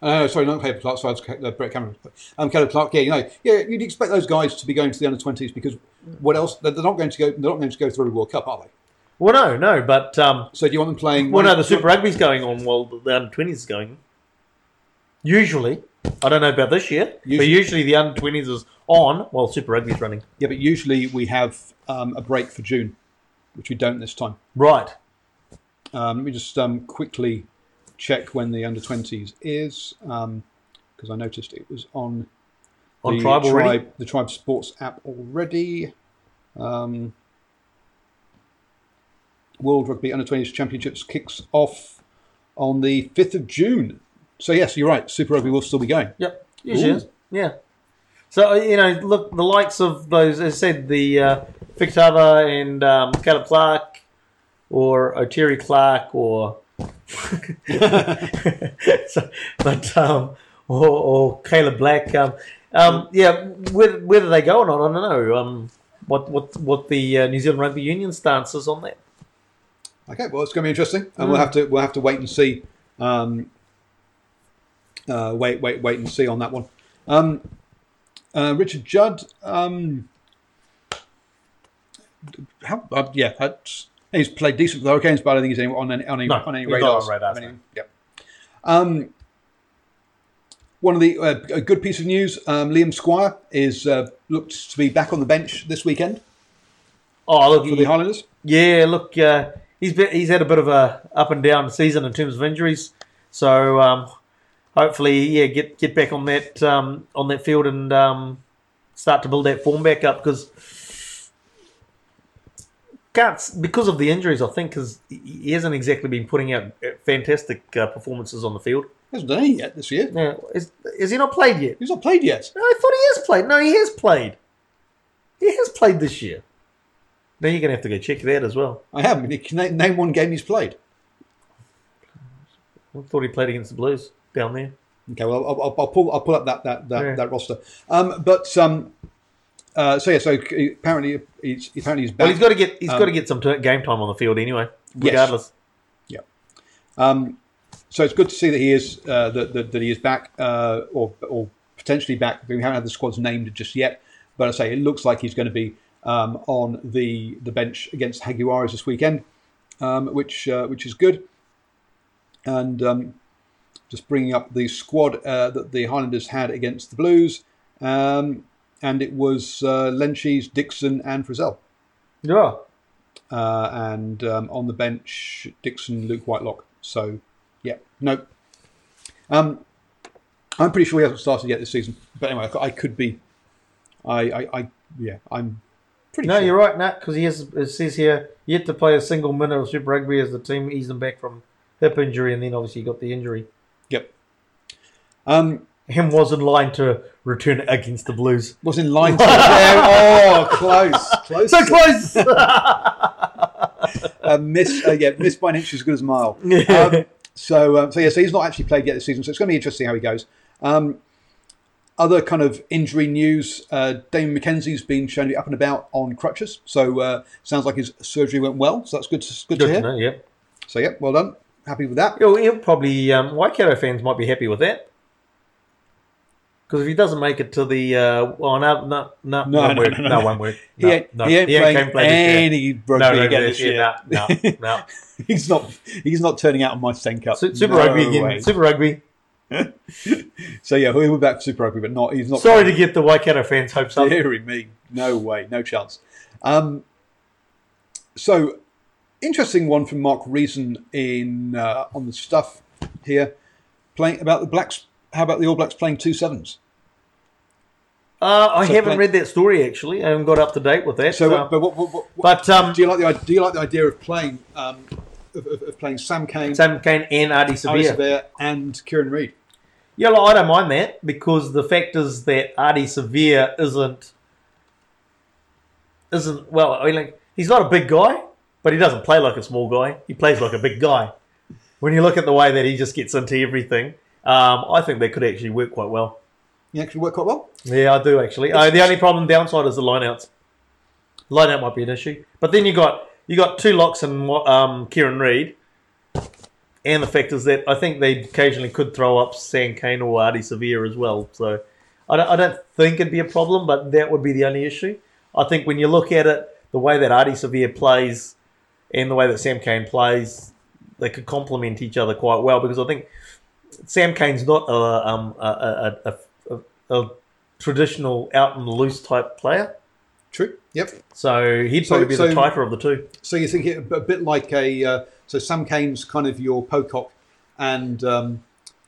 Uh, sorry, not Caleb Clarke. Sorry, it's uh, Brett Cameron. Um, Caleb Clarke. Yeah, you know, yeah, you'd expect those guys to be going to the under twenties because what else? They're not going to go. They're not going to go through the World Cup, are they? Well, no, no, but um, So do you want them playing? well, no, the Super Rugby's going on while the under twenties is going. Usually, I don't know about this year, but Usually- usually the under twenties is on while Super Rugby's running. Yeah, but usually we have um, a break for June, which we don't this time. Right. Um, let me just um, quickly check when the under twenties is because I noticed it was on On the Tribe? Tribe, the Tribe Sports app already. Um, World Rugby Under 20s Championships kicks off on the 5th of June. So, yes, you're right. Super Rugby will still be going. Yep. Ooh. Yeah. So uh, you know, look, the likes of those, as I said, the uh, Fakatava and um, Caleb Clarke, or O'Terry Clark, or so, but um, or, or Caleb Black. Um, um, yeah, whether, whether they go or not, I don't know. Um, what what what the uh, New Zealand Rugby Union stance is on that? Okay, well, it's going to be interesting, and we'll have to we'll have to wait and see. Um, uh, wait, wait, wait and see on that one. Um, uh, Richard Judd, um, how? Uh, yeah, that's, he's played decent for the Hurricanes, but I don't think he's any, on any on any, No, on any he's not radars. on radars, of any- no. Yep. Um, one of the uh, a good piece of news: um, Liam Squire is uh, looked to be back on the bench this weekend Oh, look, for the Highlanders. Yeah, look, uh, he's been, he's had a bit of a up and down season in terms of injuries. So um, hopefully, yeah, get get back on that um, on that field and um, start to build that form back up because can't because of the injuries. I think because he hasn't exactly been putting out fantastic uh, performances on the field. He hasn't done any yet this year. Yeah, is, is he not played yet? He's not played yet. No, I thought he has played. No, he has played. He has played this year. Now you're gonna have to go check that as well. I have. Name- name one game he's played? I thought he played against the Blues down there. Okay, well, I'll, I'll, I'll pull I'll pull up that that that, Yeah. that roster. Um, but um, uh, so yeah, so apparently he's apparently he's back. Well, he's got to get he's Um, got to get some t- game time on the field anyway, regardless. Um, so it's good to see that he is uh, that, that, that he is back uh, or or potentially back. We haven't had the squads named just yet, but I say it looks like he's going to be um, on the the bench against Jaguares this weekend, um, which uh, which is good. and um, just bringing up the squad uh, that the Highlanders had against the Blues, um, and it was uh, Lentjes, Dixon, and Frizell. Yeah. Uh, and um, on the bench, Dixon, Luke Whitelock. So, yeah, no. Um, I'm pretty sure he hasn't started yet this season. But anyway, I could be. I, I, I yeah, I'm pretty No, sure. you're right, Nat, because he has, it says here, yet to play a single minute of Super Rugby as the team eased him back from hip injury, and then obviously he got the injury. Yep. Um, Him was in line to return against the Blues. was in line to yeah, Oh, close. Close. So close! uh, miss, uh, yeah, missed by an inch as good as a mile. Yeah. Um, so, um, so yeah, so he's not actually played yet this season, so it's going to be interesting how he goes. Um, other kind of injury news: uh, Damian McKenzie's been shown to be up and about on crutches, so uh, sounds like his surgery went well. So that's good. To, good, Good to to hear. know, yeah. So yeah, well done. Happy with that. He'll, he'll probably, um, Waikato fans might be happy with that. Because if he doesn't make it to the, uh, well, no, no, no, No, won't no, work. no, no, no, no. won't work. He ain't, no, he ain't playing can't play any rugby No, no, again this year. no, no, no. he's not. He's not turning out on Mitre 10 Cup. Super No Rugby again. way. Super Rugby. So yeah, he'll be back to Super Rugby, but not. He's not. Sorry to get the Waikato fans' hopes up. Deary me, no way, no chance. Um, so, interesting one from Mark Reason in uh, on the stuff here, playing about the Blacks. How about the All Blacks playing two sevens? Uh, I So haven't play- read that story actually. I haven't got up to date with that. So, So, but what, what, what, but um, do you like the do you like the idea of playing um, of, of, of playing Sam Cane, Sam Cane and Ardie. Savea, and Kieran Read? Yeah, well, I don't mind that because the fact is that Ardie Savea isn't isn't well. I mean, like, he's not a big guy, but he doesn't play like a small guy. He plays like a big guy. When you look at the way that he just gets into everything, um, I think they could actually work quite well. You actually work quite well. Yeah, I do actually. Uh, the only problem downside is the lineouts. Lineout might be an issue, but then you got you got two locks and um, Kieran Read, and the fact is that I think they occasionally could throw up Sam Cane or Ardie Savea as well. So I don't, I don't think it'd be a problem, but that would be the only issue. I think when you look at it, the way that Ardie Savea plays and the way that Sam Cane plays, they could complement each other quite well because I think Sam Cane's not a um, a, a, a, a, traditional out and loose type player. True. Yep. So he'd So- probably be so- the tighter of the two. So you think it a bit like a uh, so Sam Cane's kind of your Pocock, and um,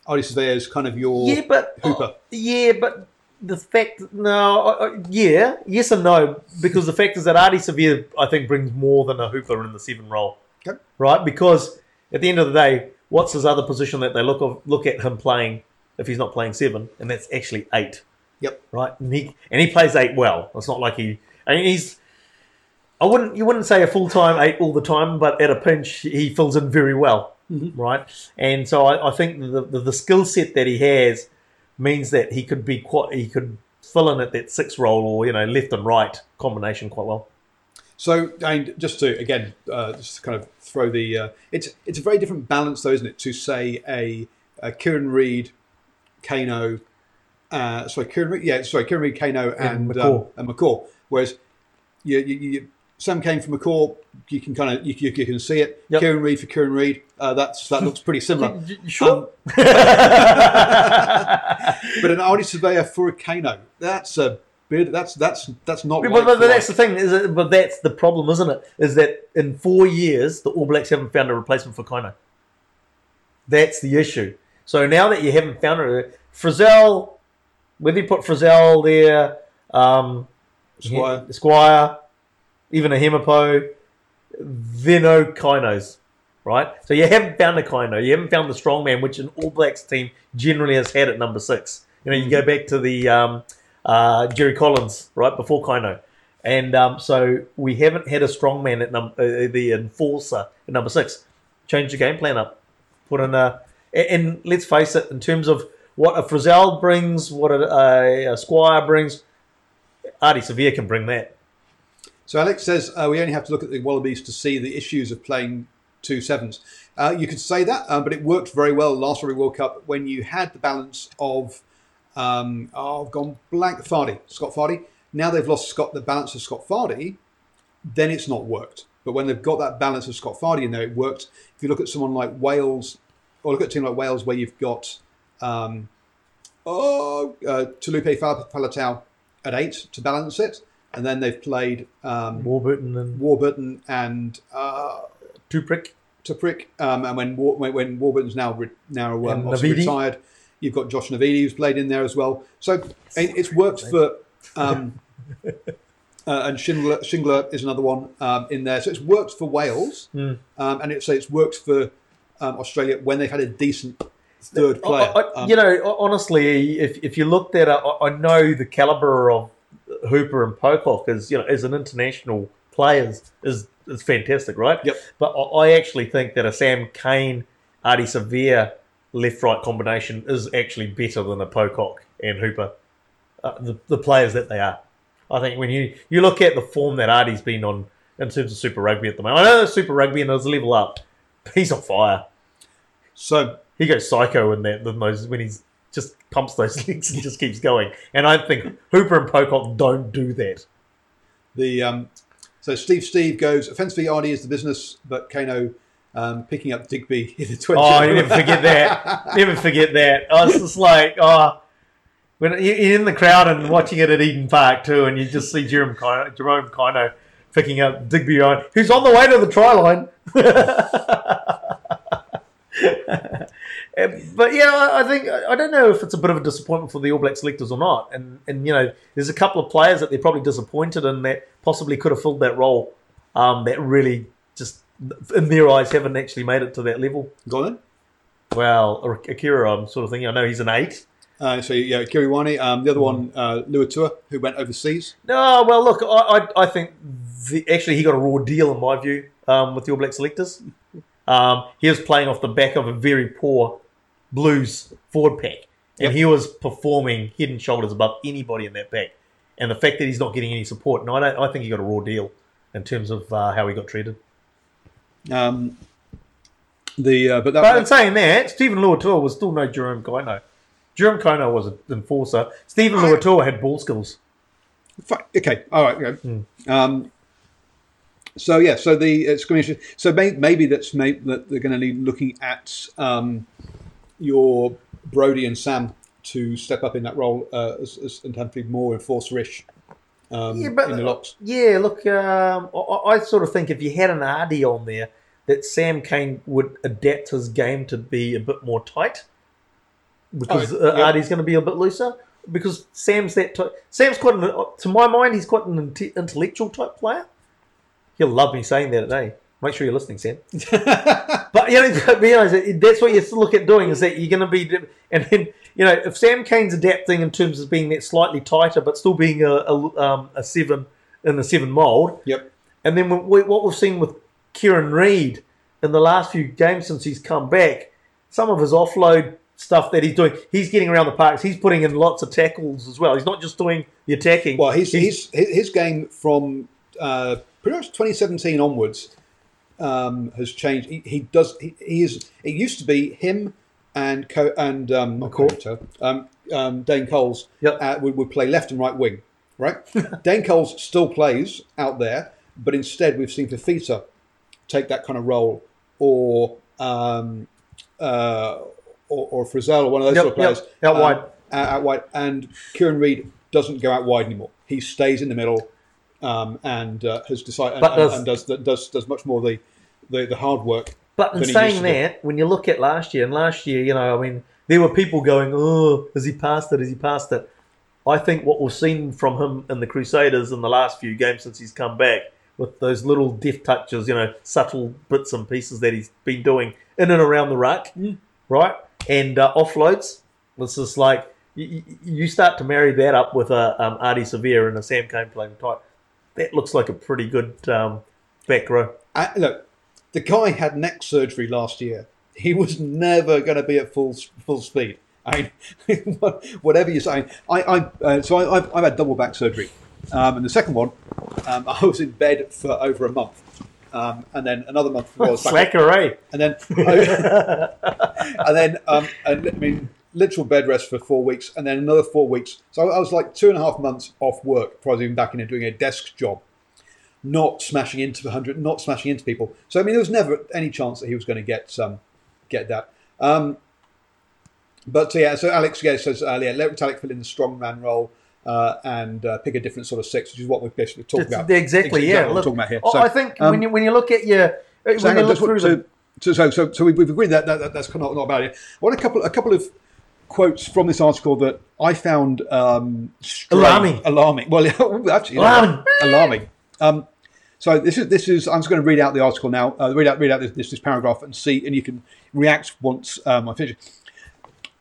Savea's kind of your Yeah, but Hooper. yeah, but the fact no, uh, uh, yeah, yes and no, because the fact is that Ardie Savea, I think, brings more than a Hooper in the seven role, Okay. right? Because at the end of the day, what's his other position that they look of, look at him playing if he's not playing seven, and that's actually eight. Yep. right? And he and he plays eight well. It's not like he. I mean, he's. I wouldn't. You wouldn't say a full time eight all the time, but at a pinch, he fills in very well, right? And so I, I think the the, the skill set that he has means that he could be quite. He could fill in at that six role or you know left and right combination quite well. So, and just to again, uh, just to kind of throw the, uh, it's it's a very different balance, though, isn't it? To say a, a Kieran Read, Kaino, uh, sorry, Kieran Read, yeah, sorry, Kieran Read, Kaino, and And um, and McCaw. Whereas, you, you, you Sam Cane for McCaw, you can kind of you, you, you can see it. Yep. Kieran Read for Kieran Read, uh, that's that looks pretty similar. Sure. But an Ardie Savea for a Kaino, that's a bit. That's that's that's not. But, like but, but that's the thing, is it, but that's the problem, isn't it? Is that in four years the All Blacks haven't found a replacement for Kaino. That's the issue. So now that you haven't found it, Frizell, whether you put Frizell there, um, Squire. Squire, even a Hemapo, they're no Kainos, right? So you haven't found a Kaino. You haven't found the strongman, which an All Blacks team generally has had at number six. You know, you go back to the um, uh, Jerry Collins, right, before Kaino. And um, so we haven't had a strongman at num- uh, the enforcer at number six. Change the game plan up. Put in a. And, and let's face it, in terms of what a Frizell brings, what a, a, a Squire brings, Ardie Savea can bring that. So Alex says uh, we only have to look at the Wallabies to see the issues of playing two sevens. Uh, you could say that, uh, but it worked very well last Rugby World Cup when you had the balance of um, oh, I've gone blank Fardy, Scott Fardy. Now they've lost Scott the balance of Scott Fardy, then it's not worked. But when they've got that balance of Scott Fardy in there, it worked. If you look at someone like Wales or look at a team like Wales where you've got um, oh uh, Taulupe Faletau at eight to balance it, and then they've played um, Warburton and Warburton and uh, Tipuric. Tipuric, um, and when War, when, Warburton's now re- now um, And obviously Navidi. retired, you've got Josh Navidi who's played in there as well. So it, it's worked for. Um, uh, and Shingler, Shingler is another one um, in there. So it's worked for Wales, um, and it's, so it's worked for um, Australia when they've had a decent third player. I- I- Um, you know, honestly, if, if you looked at it, I, I know the caliber of Hooper and Pocock as you know as an international players is is fantastic, right? Yep. But I, I actually think that a Sam Cane, Ardie Savea left right combination is actually better than a Pocock and Hooper, uh, the, the players that they are. I think when you, you look at the form that Ardie's been on in terms of Super Rugby at the moment, I know Super Rugby and a level up, he's on fire so he goes psycho in that in those when he's just pumps those legs and just keeps going. And I think Hooper and Pocock don't do that. the um, so Steve Steve goes offensively. Arnie is the business, but Kaino um, picking up Digby in the twenty. Oh, you never forget that. never forget that. I was just like, oh, when you- you're in the crowd and watching it at Eden Park too, and you just see Jerome Kaino, Jerome Kaino picking up Digby on, who's on the way to the try line. Uh, but yeah, I think I don't know if it's a bit of a disappointment for the All Black selectors or not. And and you know, there's a couple of players that they're probably disappointed in that possibly could have filled that role. Um, that really just in their eyes haven't actually made it to that level. Go on then. Well, Akira, I'm sort of thinking. I know he's an eight. Uh, so yeah, Kiriwani. Um, the other one, uh, Luatua, who went overseas. No, well, look, I, I, I think the, actually he got a raw deal in my view um, with the All Black selectors. Um, he was playing off the back of a very poor Blues forward pack, and Yep. he was performing head and shoulders above anybody in that pack. And the fact that he's not getting any support, no, I don't. I think he got a raw deal in terms of uh, how he got treated. Um, the uh, but that, But in saying that, Steven Luatua was still no Jerome Kaino. Jerome Kaino was an enforcer. Steven Luatua had ball skills. Okay. All right. Okay. Hmm. Um, so yeah. So the it's going to be. So may, maybe that's may, that they're going to be looking at um, your Brodie and Sam to step up in that role uh, as, as and have to be more enforcer-ish um, Yeah, but in the locks. yeah, look, um, I, I sort of think if you had an Ardie on there, that Sam Cane would adapt his game to be a bit more tight because Oh, uh, yeah. Ardie's going to be a bit looser. Because Sam's that type. Sam's quite, an, to my mind, he's quite an inte- intellectual type player. He'll love me saying that today. Make sure you're listening, Sam. But you know, to be honest, that's what you have to look at doing is that you're going to be, and then you know, if Sam Cane's adapting in terms of being that slightly tighter, but still being a a, um, a seven in the seven mold, Yep. and then we, what we've seen with Kieran Read in the last few games since he's come back, some of his offload stuff that he's doing, he's getting around the parks, he's putting in lots of tackles as well. He's not just doing the attacking. Well, he's, he's, his his game from uh, pretty much 2017 onwards um, has changed. He, he does. He, he is. It used to be him and Co- and um, Coulter, um, um, Dane Coles Yep. uh, would, would play left and right wing. Right. Dane Coles still plays out there, but instead we've seen Fifita take that kind of role, or um, uh, or, or Frizell, or one of those Yep, sort of players yep, out um, wide. out, out wide. And Kieran Read doesn't go out wide anymore. He stays in the middle um, and uh, has decided But and, does- and does, does does much more the the, the hard work. But in saying to do. that, when you look at last year, and last year, you know, I mean, there were people going, "Oh, has he passed it? Has he passed it?" I think what we've seen from him in the Crusaders in the last few games since he's come back, with those little deft touches, you know, subtle bits and pieces that he's been doing in and around the ruck, right, and uh, offloads, it's just like you, you start to marry that up with a um, Ardie Savea and a Sam Cane playing tight. That looks like a pretty good um, back row. Uh, look, the guy had neck surgery last year. He was never going to be at full full speed. I mean, whatever you're saying. I, I uh, so I, I've, I've had double back surgery, um, and the second one, um, I was in bed for over a month, um, and then another month was Slacker, eh? and then and then um, and, I mean literal bed rest for four weeks, and then another four weeks. So I was like two and a half months off work, probably even back in and doing a desk job, not smashing into the hundred, not smashing into people. So I mean, there was never any chance that he was going to get um, get that. Um, but yeah, so Alex yeah, says earlier, let Retallick fill in the strongman role uh, and uh, pick a different sort of six, which is what we've basically talked It's- about. exactly, yeah. what we're talking about here. I- So, I think um, when you when you look at your when so, hang you look through what- the, so, so, so, we've, agreed that, that, that that's kind of not about it. I want a couple a couple of quotes from this article that I found um, strange- Alarming. Alarming. Well, actually, you know, Alarming. alarming. Um, so this is this is I'm just going to read out the article now. Uh, read out read out this, this this paragraph and see, and you can react once um, I finish.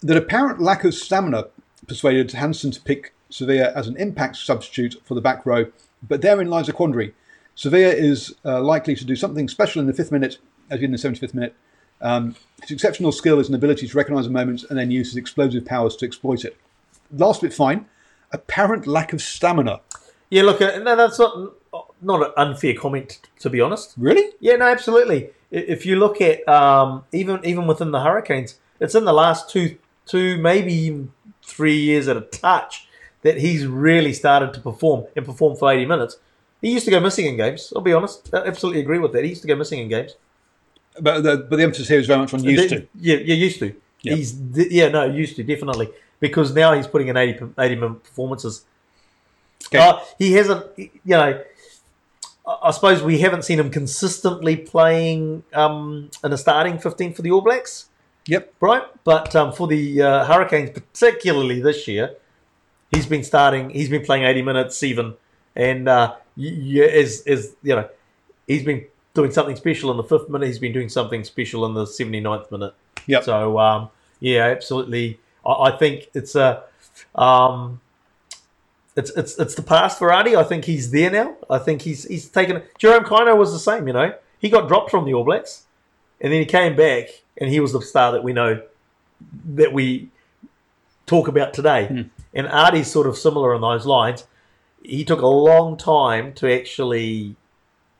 That apparent lack of stamina persuaded Hansen to pick Savea as an impact substitute for the back row, but therein lies a quandary. Savea is uh, likely to do something special in the fifth minute, as in the 75th minute. Um, his exceptional skill is an ability to recognise a moment and then use his explosive powers to exploit it. Last bit fine. Apparent lack of stamina. yeah, look, uh, no, that's not not an unfair comment to be honest. Really? Yeah, no, absolutely. If you look at um, even even within the Hurricanes, it's in the last two two maybe even three years at a touch that he's really started to perform and perform for eighty minutes. He used to go missing in games. I'll be honest. I absolutely agree with that. He used to go missing in games. But the, but the emphasis here is very much on used to. Yeah, yeah, used to. Yeah. He's yeah, no, used to definitely because now he's putting in 80, 80 minute performances. Okay. Uh, he hasn't, you know. I suppose we haven't seen him consistently playing um, in a starting fifteen for the All Blacks, Yep. right? But um, for the uh, Hurricanes, particularly this year, he's been starting. He's been playing eighty minutes even, and uh, y- y- as as you know, he's been doing something special in the fifth minute. He's been doing something special in the 79th minute. Yep. So um, yeah, absolutely. I, I think it's a um, it's it's it's the past for Ardie. I think he's there now. I think he's he's taken. Jerome Kaino was the same. You know, he got dropped from the All Blacks, and then he came back, and he was the star that we know that we talk about today. And Ardie's sort of similar in those lines. He took a long time to actually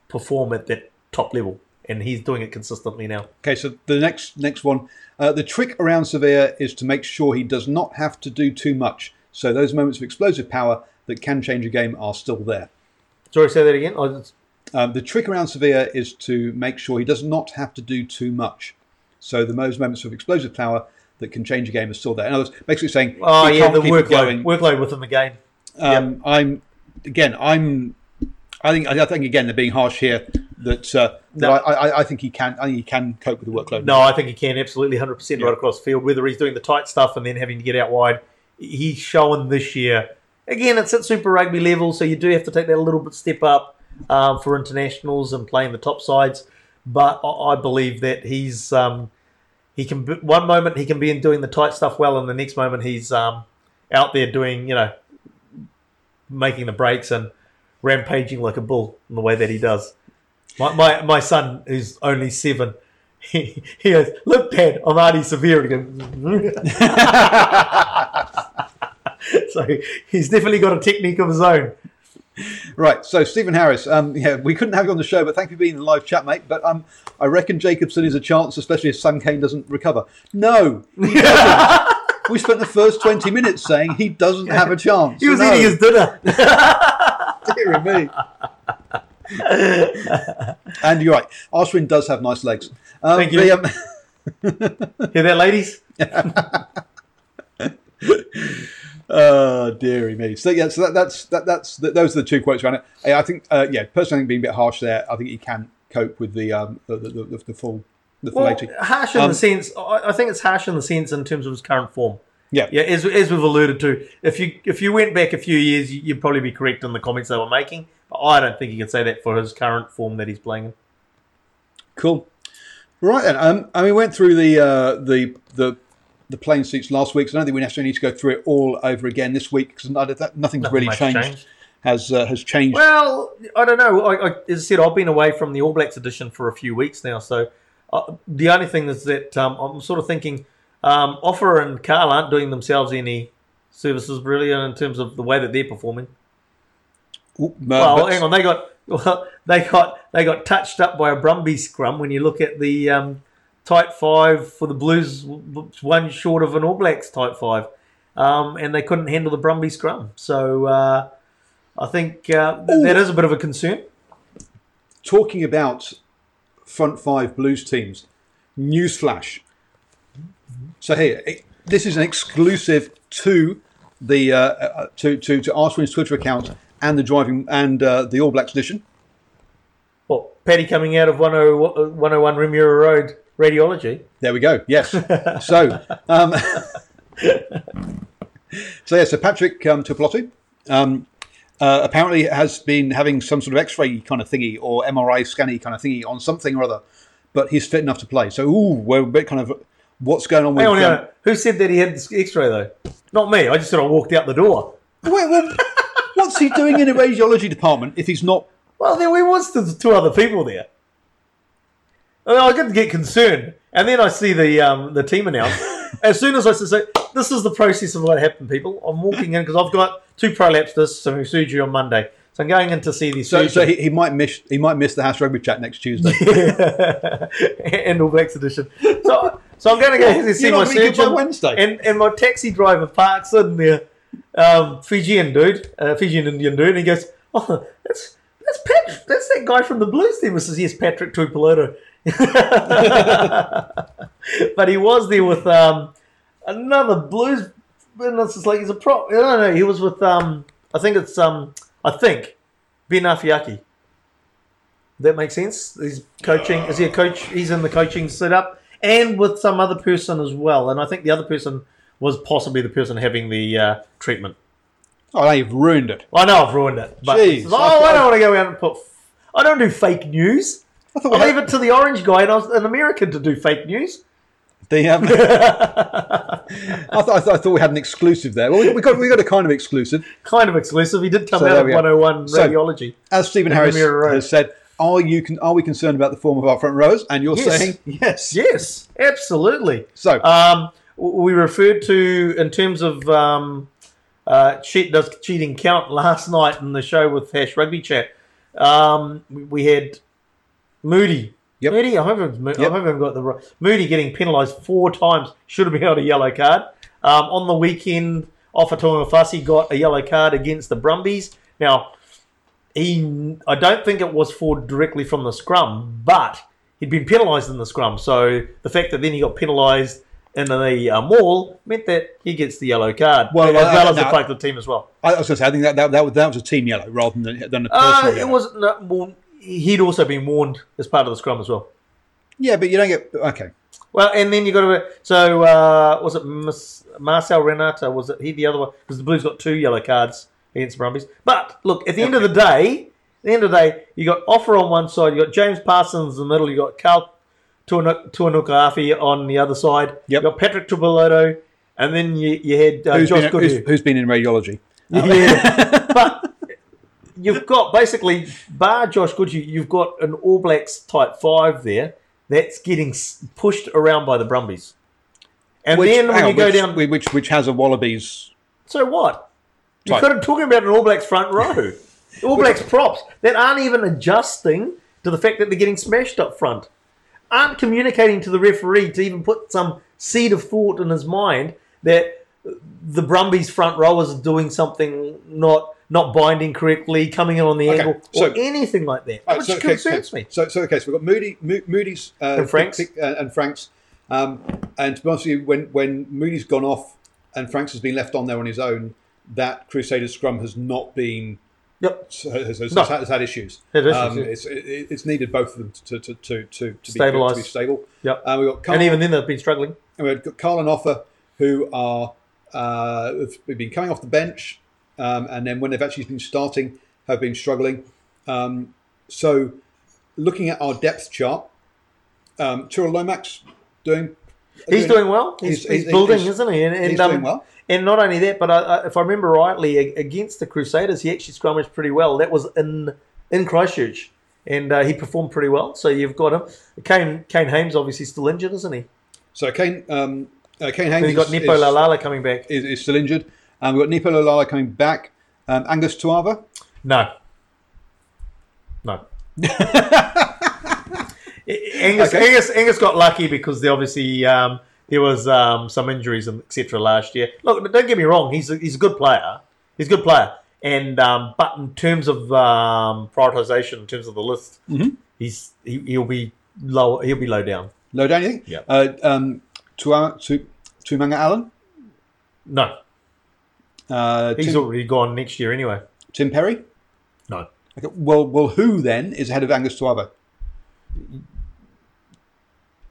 perform at that top level, and he's doing it consistently now. Okay, so the next next one, uh, the trick around Savea is to make sure he does not have to do too much. So those moments of explosive power that can change a game are still there. Sorry, say that again. Was- Um, the trick around Savea is to make sure he does not have to do too much. So the most moments of explosive power that can change a game are still there. In other words, basically saying, Oh yeah, the workload, workload within the game. Um, I'm again. I'm. I think. I think again they're being harsh here. That, uh, that No. I, I, I think he can. I think he can cope with the workload. No, I think he can absolutely 100% right across the field. Whether he's doing the tight stuff and then having to get out wide, he's shown this year. Again, it's at Super Rugby level, so you do have to take that a little bit step up um, for internationals and playing the top sides. But I, I believe that he's um, he can. be- One moment he can be in doing the tight stuff well, and the next moment he's um, out there doing you know making the breaks and rampaging like a bull in the way that he does. My, my, my son, who's only seven, he, he goes, Look, Dad, I'm Ardie Savea. Goes, so he's definitely got a technique of his own. Right. So Stephen Harris. Um, yeah, we couldn't have you on the show, but thank you for being in the live chat, mate. But um, I reckon Jacobson is a chance, especially if Sun Kane doesn't recover. No, we spent the first twenty minutes saying he doesn't have a chance. He was No, eating his dinner. dear me. and you're right. Arswin does have nice legs. Um, Thank you. the, um, Hear that, ladies? Oh, dearie me. So yeah, so that, that's that, that's that, those are the two quotes around it. I I think, uh, yeah, personally, I think being a bit harsh there. I think he can cope with the um, the, the, the, the full the full Well, eighty. harsh in Um, the sense, I I think it's harsh in the sense in terms of his current form. Yeah. Yeah, as, as we've alluded to, if you if you went back a few years, you- you'd probably be correct in the comments they were making. I don't think you can say that for his current form that he's playing in. Cool. Right then. Um, and we went through the uh, the the the plane seats last week, so I don't think we necessarily need to go through it all over again this week because nothing's Nothing really changed. changed. Has uh, has changed. Well, I don't know. I, I, as I said, I've been away from the All Blacks edition for a few weeks now, so uh, the only thing is that um, I'm sort of thinking um, Ofa and Karl aren't doing themselves any services really in terms of the way that they're performing. Uh, Well, hang on, they got well, they got they got touched up by a Brumby scrum. When you look at the um, tight five for the Blues, one short of an All Blacks tight five, um, and they couldn't handle the Brumby scrum. So uh, I think uh, that is a bit of a concern. talking about front five Blues teams. Newsflash: So here, it, this is an exclusive to the uh, uh, to to to Arsenal's Twitter account and the driving and uh, the All Blacks edition. What, Paddy coming out of 10 101 Remuera Road Radiology? There we go. Yes. so, um, so yeah. So Patrick um, Tuipulotu, um, uh, apparently has been having some sort of X-ray kind of thingy or MRI scanny kind of thingy on something or other, but he's fit enough to play. So, ooh, we're a bit kind of what's going on with. Hang on, um. Who said that he had this X-ray though? Not me. I just sort of walked out the door. Wait, well, what's he doing in a radiology department if he's not? Well, there we was the two other people there. And I didn't get concerned, and then I see the um, the team announce. as soon as I say, "This is the process of what happened, people," I'm walking in because I've got two prolapse discs and surgery on Monday, so I'm going in to see the So, surgeon. so he, he might miss he might miss the House Rugby chat next Tuesday. and All Blacks edition. So, so I'm going to go to see my not really by surgeon. Wednesday. And, and my taxi driver parks in there, um, Fijian dude, uh, Fijian Indian dude, and he goes, "Oh, that's that's Patrick. That's that guy from the Blues team." I says, "Yes, Patrick Tuipulotu." but he was there with um, another Blues. And it's just like he's a prop. I don't know. He was with um, I think it's um, I think Ben Afeaki. That makes sense. He's coaching. Is he a coach? He's in the coaching setup, and with some other person as well. And I think the other person was possibly the person having the uh, treatment. oh, you've ruined it. I know I've ruined it, but Jeez, oh, I- I, don't want to go out and put. I don't do fake news. I thought I leave it to the orange guy and I was an American to do fake news. the, um, I, thought, I, thought, I thought we had an exclusive there. Well, we, we got we got a kind of exclusive. Kind of exclusive. He did come So out of we go. 101 So- radiology. As Stephen Harris has said, are you con- are we concerned about the form of our front rows? And you're Yes. saying yes. Yes, absolutely. So Um, we referred to in terms of um, uh, cheat does cheating count last night in the show with Hash Rugby Chat. Um, we- had Moody. Yep. Moody, I hope, I've, Mo- I hope I've got the right. Moody getting penalised four times should have been got a yellow card. Um, on the weekend, Ofa Tu'ungafasi got a yellow card against the Brumbies. Now, he, I don't think it was for directly from the scrum, but he'd been penalised in the scrum. So the fact that then he got penalised in the uh, maul meant that he gets the yellow card, Well, as uh, well as no. the fact of the team as well. I was going to say I think that that, that, was, that was a team yellow rather than than a personal Uh, it yellow. was no, well, he'd also been warned as part of the scrum as well. yeah, but you don't get okay. Well, and then you got to so uh, was it Mas- Marcel Renata? Was it he the other one? Because the Blues got two yellow cards against the Brumbies. But look, at the end of the day, at the end of the day, you got Ofa on one side, you got James Parsons in the middle, you got Karl Tu'inukuafe on the other side, Yep. you got Patrick Tuipulotu, and then you, you had uh, Who's Josh been, Goodhue. who's, who's been in radiology? Yeah, but you've got basically bar Josh Goodhue, you've got an All Blacks type five there that's getting pushed around by the Brumbies. And then when hang you on, go which, down, which which has a Wallabies. so what? You're kind of talking about an All Blacks front row, All Blacks props that aren't even adjusting to the fact that they're getting smashed up front, aren't communicating to the referee to even put some seed of thought in his mind that the Brumbies front rowers are doing something not not binding correctly, coming in on the Okay, angle, so- or anything like that, Right, which so, concerns okay. me. So, so okay, so we've got Moody, Mo- Moody's uh, And Franks. pick- uh, and Franks. Um, and to be honest with you, when when Moody's gone off and Franks has been left on there on his own, that Crusaders scrum has not been Yep. has, has, No. has, had, issues. Had issues, um, it's, it, it's needed both of them to to to to, to, be, to be stable. Yep. Uh, we've got Karl, And even then, they've been struggling. and we've got Karl and Ofa, who are uh, have been coming off the bench, um, and then when they've actually been starting, have been struggling. Um, so, looking at our depth chart, um, Tyrel Lomax doing. He's doing well. He's, He's- he's, he's- building, isn't he? And, and, he's um, doing well. And not only that, but I, I, if I remember rightly, against the Crusaders, he actually scrummaged pretty well. That was in in Christchurch, and uh, he performed pretty well. So you've got him. Kane Kane Hames obviously still injured, isn't he? So Kane Um, uh, Kane Hames you've got Nepo Laulala coming back. is, is still injured. Um, we've got Nepo Laulala coming back. Um, Angus Tuava. No, no. Angus, Okay. Angus, Angus got lucky because there obviously um, there was um, some injuries and etc. last year. Look, don't get me wrong; he's a, he's a good player. He's a good player, and um, but in terms of um, prioritization, in terms of the list, Mhm. he's he, he'll be low. He'll be low down. Low down, you think? Yeah. Uh, um, Tua, Tu- Tumanga Allen, No, uh, he's Tim, already gone next year anyway. Tim Perry. No. Okay, well, well, who then is ahead of Angus Ta'avao?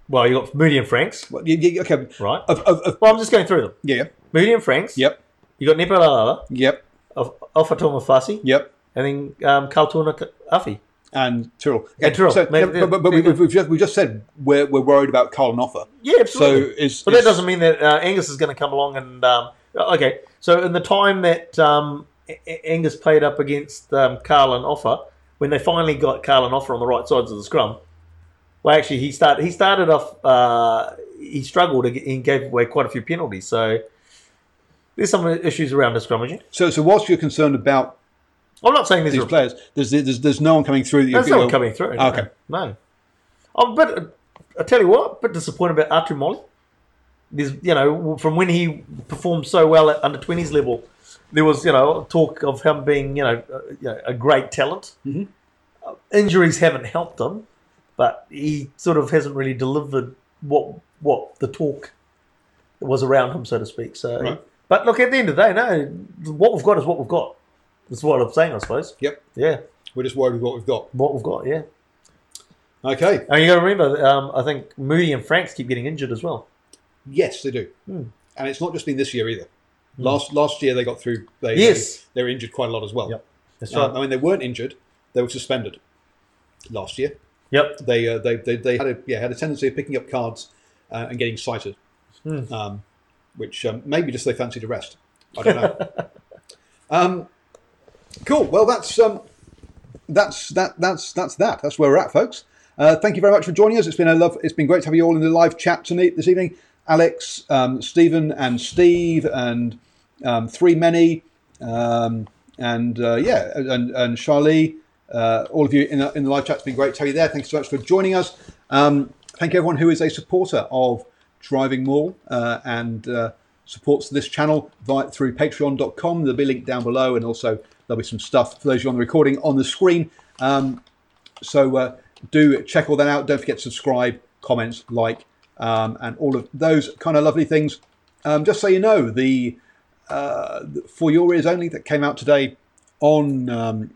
Well, you got Moody and Franks, Well, you, you, okay, right? of, of, of, Well, I'm just going through them. yeah, yeah, Moody and Franks. yep, You got Nepalala, yep, Alpha Fasi, yep, and then um, Kaltuna Afi. and Tyrel. And Tyrel. So, Maybe- yeah, but, but we, we've, just, we just said we're, we're worried about Karl Ofa. Yeah, So absolutely. is, but that is- doesn't mean that uh, Angus is going to come along and um, okay. So in the time that um, A- A- Angus played up against um, Karl and Ofa, when they finally got Karl and Ofa on the right sides of the scrum, well, actually he started he started off uh, he struggled and he gave away quite a few penalties. So there's some issues around the scrummaging. So, so whilst you're concerned about I'm not saying there's these players, there's, there's there's no one coming through. That there's you no one coming through. no. Okay. no. Oh, but uh, I tell you what, a bit disappointed about Atu Moli. There's, you know, from when he performed so well at under 20s level, there was, you know, talk of him being, you know, uh, you know a great talent. Mhm. Uh, injuries haven't helped him, but he sort of hasn't really delivered what what the talk was around him, so to speak. So, Right. but look, at the end of the day, no, what we've got is what we've got. That's what I'm saying, I suppose. Yep, Yeah, we're just worried with what we've got. what we've got. Yeah. Okay. And you got to remember, um, I think Moody and Franks keep getting injured as well. Yes, they do, Hmm. and it's not just been this year either. Last last year they got through. They, Yes. they, they were injured quite a lot as well. Yep. That's Um, I mean, they weren't injured; they were suspended last year. Yep. They uh, they, they they had a yeah had a tendency of picking up cards uh, and getting cited, Hmm. um, which um, maybe just they fancied a rest. I don't know. um, cool. Well, that's um, that's that that's that's that. That's where we're at, folks. Uh, thank you very much for joining us. It's been a love. It's been great to have you all in the live chat tonight this evening. Alex, um, Stephen, and Steve, and um, three many, um, and uh, yeah, and and Charlie. Uh, all of you in the, in the live chat. It's been great to have you there. Thanks so much for joining us. Um, thank you everyone who is a supporter of Driving Mall uh, and uh, supports this channel via, through patreon.com. There'll be a link down below, and also there'll be some stuff for those of you on the recording on the screen. Um, so uh, do check all that out. Don't forget to subscribe, comments, like, um, and all of those kind of lovely things. Um, just so you know, the uh, for your ears only that came out today on um,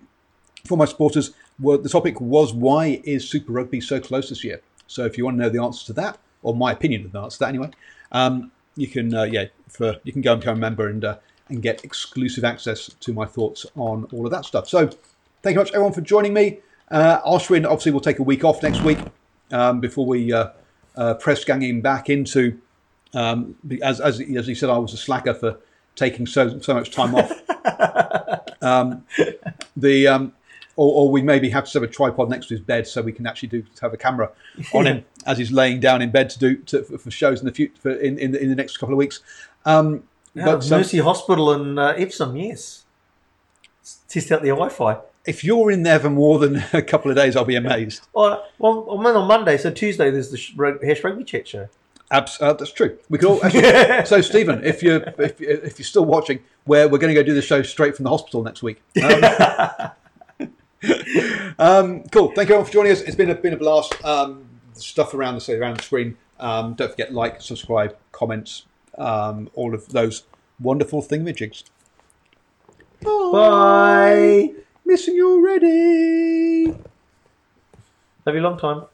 for my supporters, the topic was why is Super Rugby so close this year? So if you want to know the answer to that, or my opinion of the answer to that anyway, um, you can uh, yeah for you can go and become a member and uh, and get exclusive access to my thoughts on all of that stuff. So thank you much everyone for joining me. Uh, Ashwin obviously will take a week off next week um, before we uh, uh, press ganging back into um, as, as as he said I was a slacker for taking so so much time off. um, the um, or, or we maybe have to have a tripod next to his bed so we can actually do have a camera on him as he's laying down in bed to do to, for, shows in the future for in, in, the, in the next couple of weeks. Um, But but um, Mercy Hospital in uh, Epsom, yes. Test out the Wi-Fi. if you're in there for more than a couple of days, I'll be amazed. Oh, well, I'm in on Monday, so Tuesday there's the Hash Rugby Chat show. Abs- uh, that's true. We could all actually, so Stephen, if you're if, if you're still watching, where we're going to go do the show straight from the hospital next week. Um, um, cool. Thank you everyone for joining us. It's been a been a blast. Um, stuff around the around the screen. Um, don't forget like, subscribe, comments, um, all of those wonderful thingamajigs. Bye. Missing you already. Have you a long time.